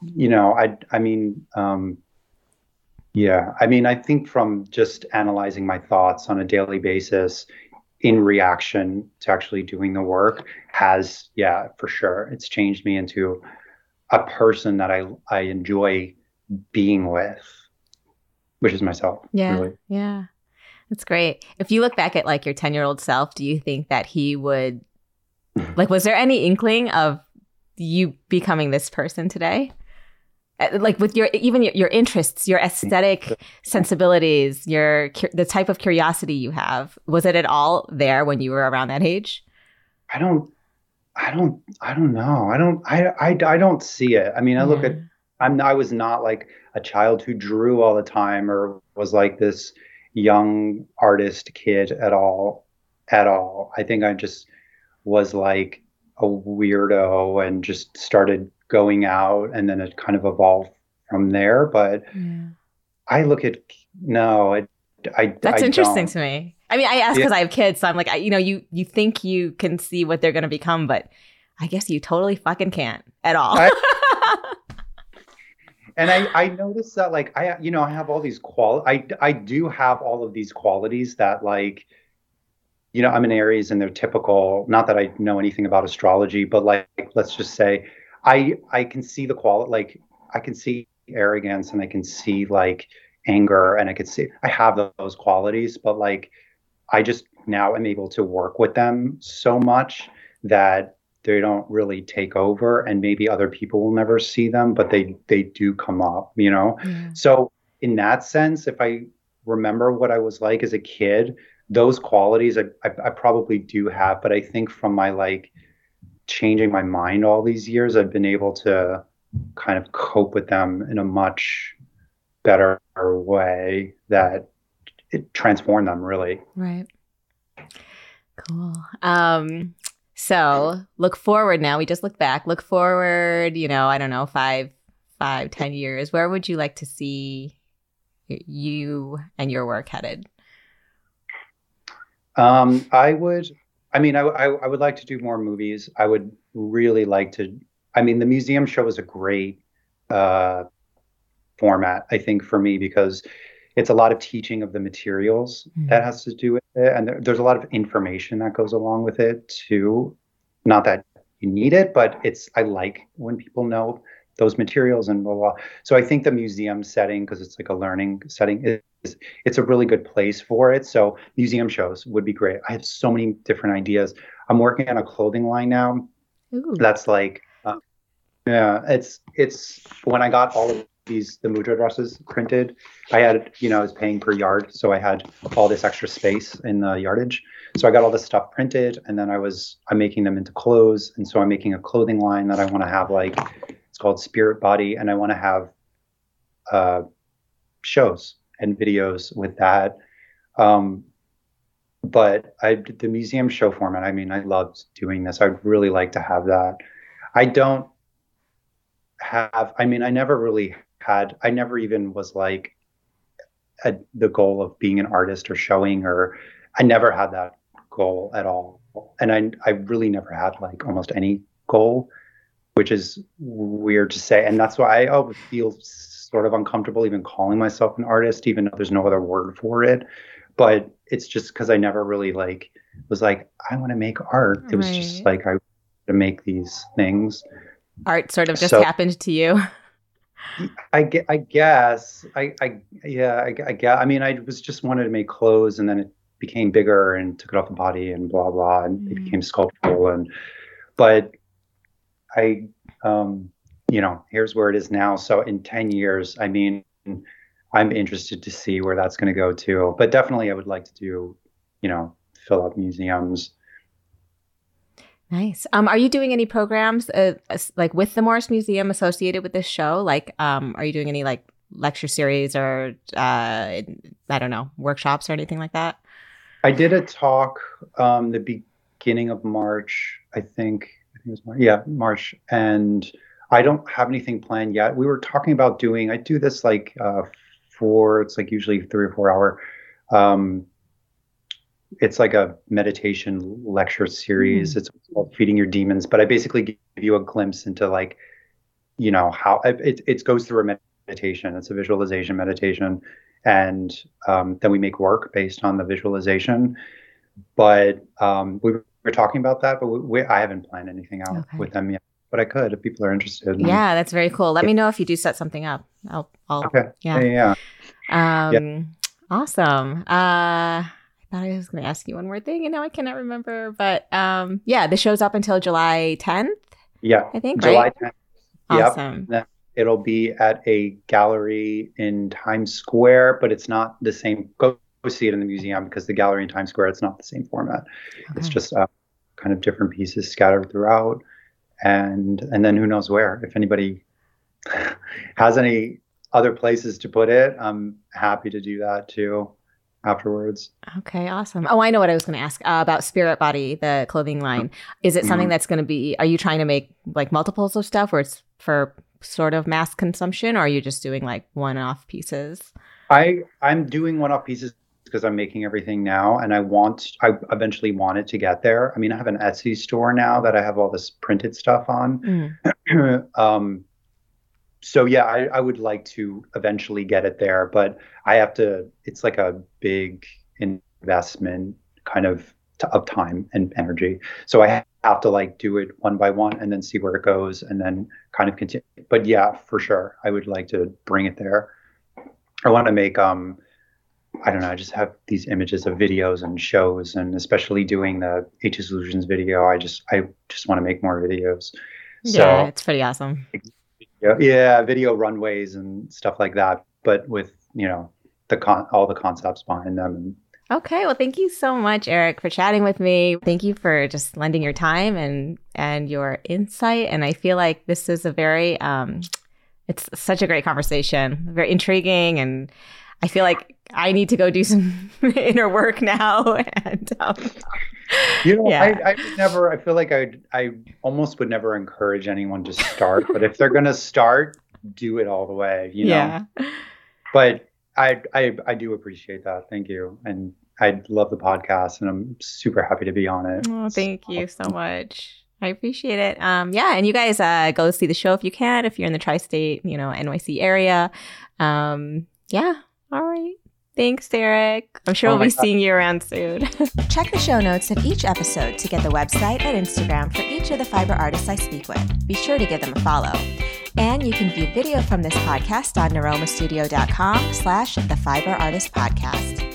you know, I, I mean, um, yeah, I mean, I think from just analyzing my thoughts on a daily basis in reaction to actually doing the work has, yeah, for sure, it's changed me into a person that I I enjoy being with, which is myself. Yeah, really. yeah, that's great. If you look back at like your ten year old self, do you think that he would, like, was there any inkling of you becoming this person today? Uh, like with your even your, your interests your aesthetic sensibilities your the type of curiosity you have was it at all there when you were around that age? I don't i don't i don't know. I don't i i, I don't see it. I mean i look at i'm i was not like a child who drew all the time or was like this young artist kid at all at all. I think i just was like a weirdo and just started going out and then it kind of evolved from there but yeah. i look at no I, I that's I interesting don't. to me i mean i ask because yeah. i have kids so i'm like I, you know you you think you can see what they're going to become but i guess you totally fucking can't at all I, and I, I noticed that like I you know I have all these qual I I do have all of these qualities that like you know I'm an Aries and they're typical not that I know anything about astrology but like let's just say I I can see the quality like I can see arrogance and I can see like anger and I can see I have those qualities, but like I just now am able to work with them so much that they don't really take over and maybe other people will never see them, but they they do come up, you know? So in that sense, if I remember what I was like as a kid, those qualities I, I, I probably do have, but I think from my like changing my mind all these years, I've been able to kind of cope with them in a much better way that it transformed them really. Right. Cool. Um, so look forward now. We just look back. Look forward, you know, I don't know, five, five, ten years. Where would you like to see you and your work headed? Um, I would I mean, I, I, I would like to do more movies. I would really like to. I mean, the museum show is a great uh, format, I think, for me because it's a lot of teaching of the materials mm-hmm. that has to do with it, and there, there's a lot of information that goes along with it too. Not that you need it, but it's I like when people know those materials and blah blah. So I think the museum setting, because it's like a learning setting, is it's a really good place for it. So museum shows would be great. I have so many different ideas. I'm working on a clothing line now. Ooh. That's like, uh, yeah, it's it's when I got all of these the mudra dresses printed. I had you know I was paying per yard, so I had all this extra space in the yardage. So I got all this stuff printed, and then I was I'm making them into clothes, and so I'm making a clothing line that I want to have like called Spirit Body, and I want to have uh, shows and videos with that. Um, but I the museum show format. I mean, I loved doing this. I'd really like to have that. I don't have. I mean, I never really had. I never even was like a, the goal of being an artist or showing, or I never had that goal at all. And I I really never had like almost any goal which is weird to say. And that's why I always feel sort of uncomfortable even calling myself an artist, even though there's no other word for it. But it's just because I never really like was like, I want to make art. It was right. just like I to make these things. Art sort of just so, happened to you. I, I guess I, I yeah I, I guess I mean I was just wanted to make clothes and then it became bigger and took it off the body and blah blah and mm. it became sculptural and but I, um, you know, here's where it is now. So in 10 years, I mean, I'm interested to see where that's going to go to. But definitely, I would like to do, you know, fill up museums. Nice. Um, are you doing any programs uh, like with the Morris Museum associated with this show? Like, um, are you doing any like lecture series or uh, I don't know workshops or anything like that? I did a talk um, the beginning of March, I think, think it was March. Yeah, March. And I don't have anything planned yet. We were talking about doing. I do this like uh, four. It's like usually three or four hour. Um, it's like a meditation lecture series. Mm. It's called Feeding Your Demons. But I basically give you a glimpse into like, you know, how it it goes through a meditation. It's a visualization meditation, and um, then we make work based on the visualization. But um, we we're talking about that, but we, we, I haven't planned anything out okay. with them yet. But I could if people are interested. Yeah, that's very cool. Let yeah. me know if you do set something up. I'll. I'll okay. Yeah. Yeah. Um. Yeah. Awesome. Uh. I thought I was going to ask you one more thing, and now I cannot remember. But um, yeah, the show's up until July 10th. Yeah, I think July right? 10th. Awesome. Yep. It'll be at a gallery in Times Square, but it's not the same. Go see it in the museum because the gallery in Times Square it's not the same format. Okay. It's just uh, kind of different pieces scattered throughout, and and then who knows where. If anybody has any other places to put it, I'm happy to do that too afterwards. Okay, awesome. Oh, I know what I was going to ask uh, about Spirit Body, the clothing line. Is it something mm-hmm. that's going to be? Are you trying to make like multiples of stuff, where it's for sort of mass consumption, or are you just doing like one-off pieces? I I'm doing one-off pieces because I'm making everything now and I want I eventually wanted to get there. I mean, I have an Etsy store now that I have all this printed stuff on. Mm. um, so yeah, I, I would like to eventually get it there, but I have to it's like a big investment kind of of time and energy. So I have to like do it one by one and then see where it goes and then kind of continue. But yeah, for sure, I would like to bring it there. I want to make um I don't know, I just have these images of videos and shows, and especially doing the Eight Dissolutions video. I just, I just want to make more videos. Yeah, it's pretty awesome. Yeah, yeah, video runways and stuff like that, but with you know the con, all the concepts behind them. Okay, well, thank you so much, Erik, for chatting with me. Thank you for just lending your time and and your insight. And I feel like this is a very, um, it's such a great conversation, very intriguing and I feel like I need to go do some inner work now. And um, you know, yeah. I, I never. I feel like I I almost would never encourage anyone to start, but if they're gonna start, do it all the way. You know. Yeah. But I I I do appreciate that. Thank you, and I love the podcast, and I'm super happy to be on it. Oh, thank so. you so much. I appreciate it. Um, yeah, and you guys uh, go see the show if you can. If you're in the tri-state, you know, NYC area. Um, yeah, all right. Thanks, Erik. I'm sure oh we'll be God. seeing you around soon. Check the show notes of each episode to get the website and Instagram for each of the fiber artists I speak with. Be sure to give them a follow. And you can view video from this podcast on niromastudio.com slash the fiber artist podcast.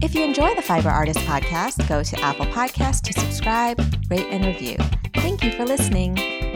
If you enjoy the Fiber Artist podcast, go to Apple Podcasts to subscribe, rate, and review. Thank you for listening.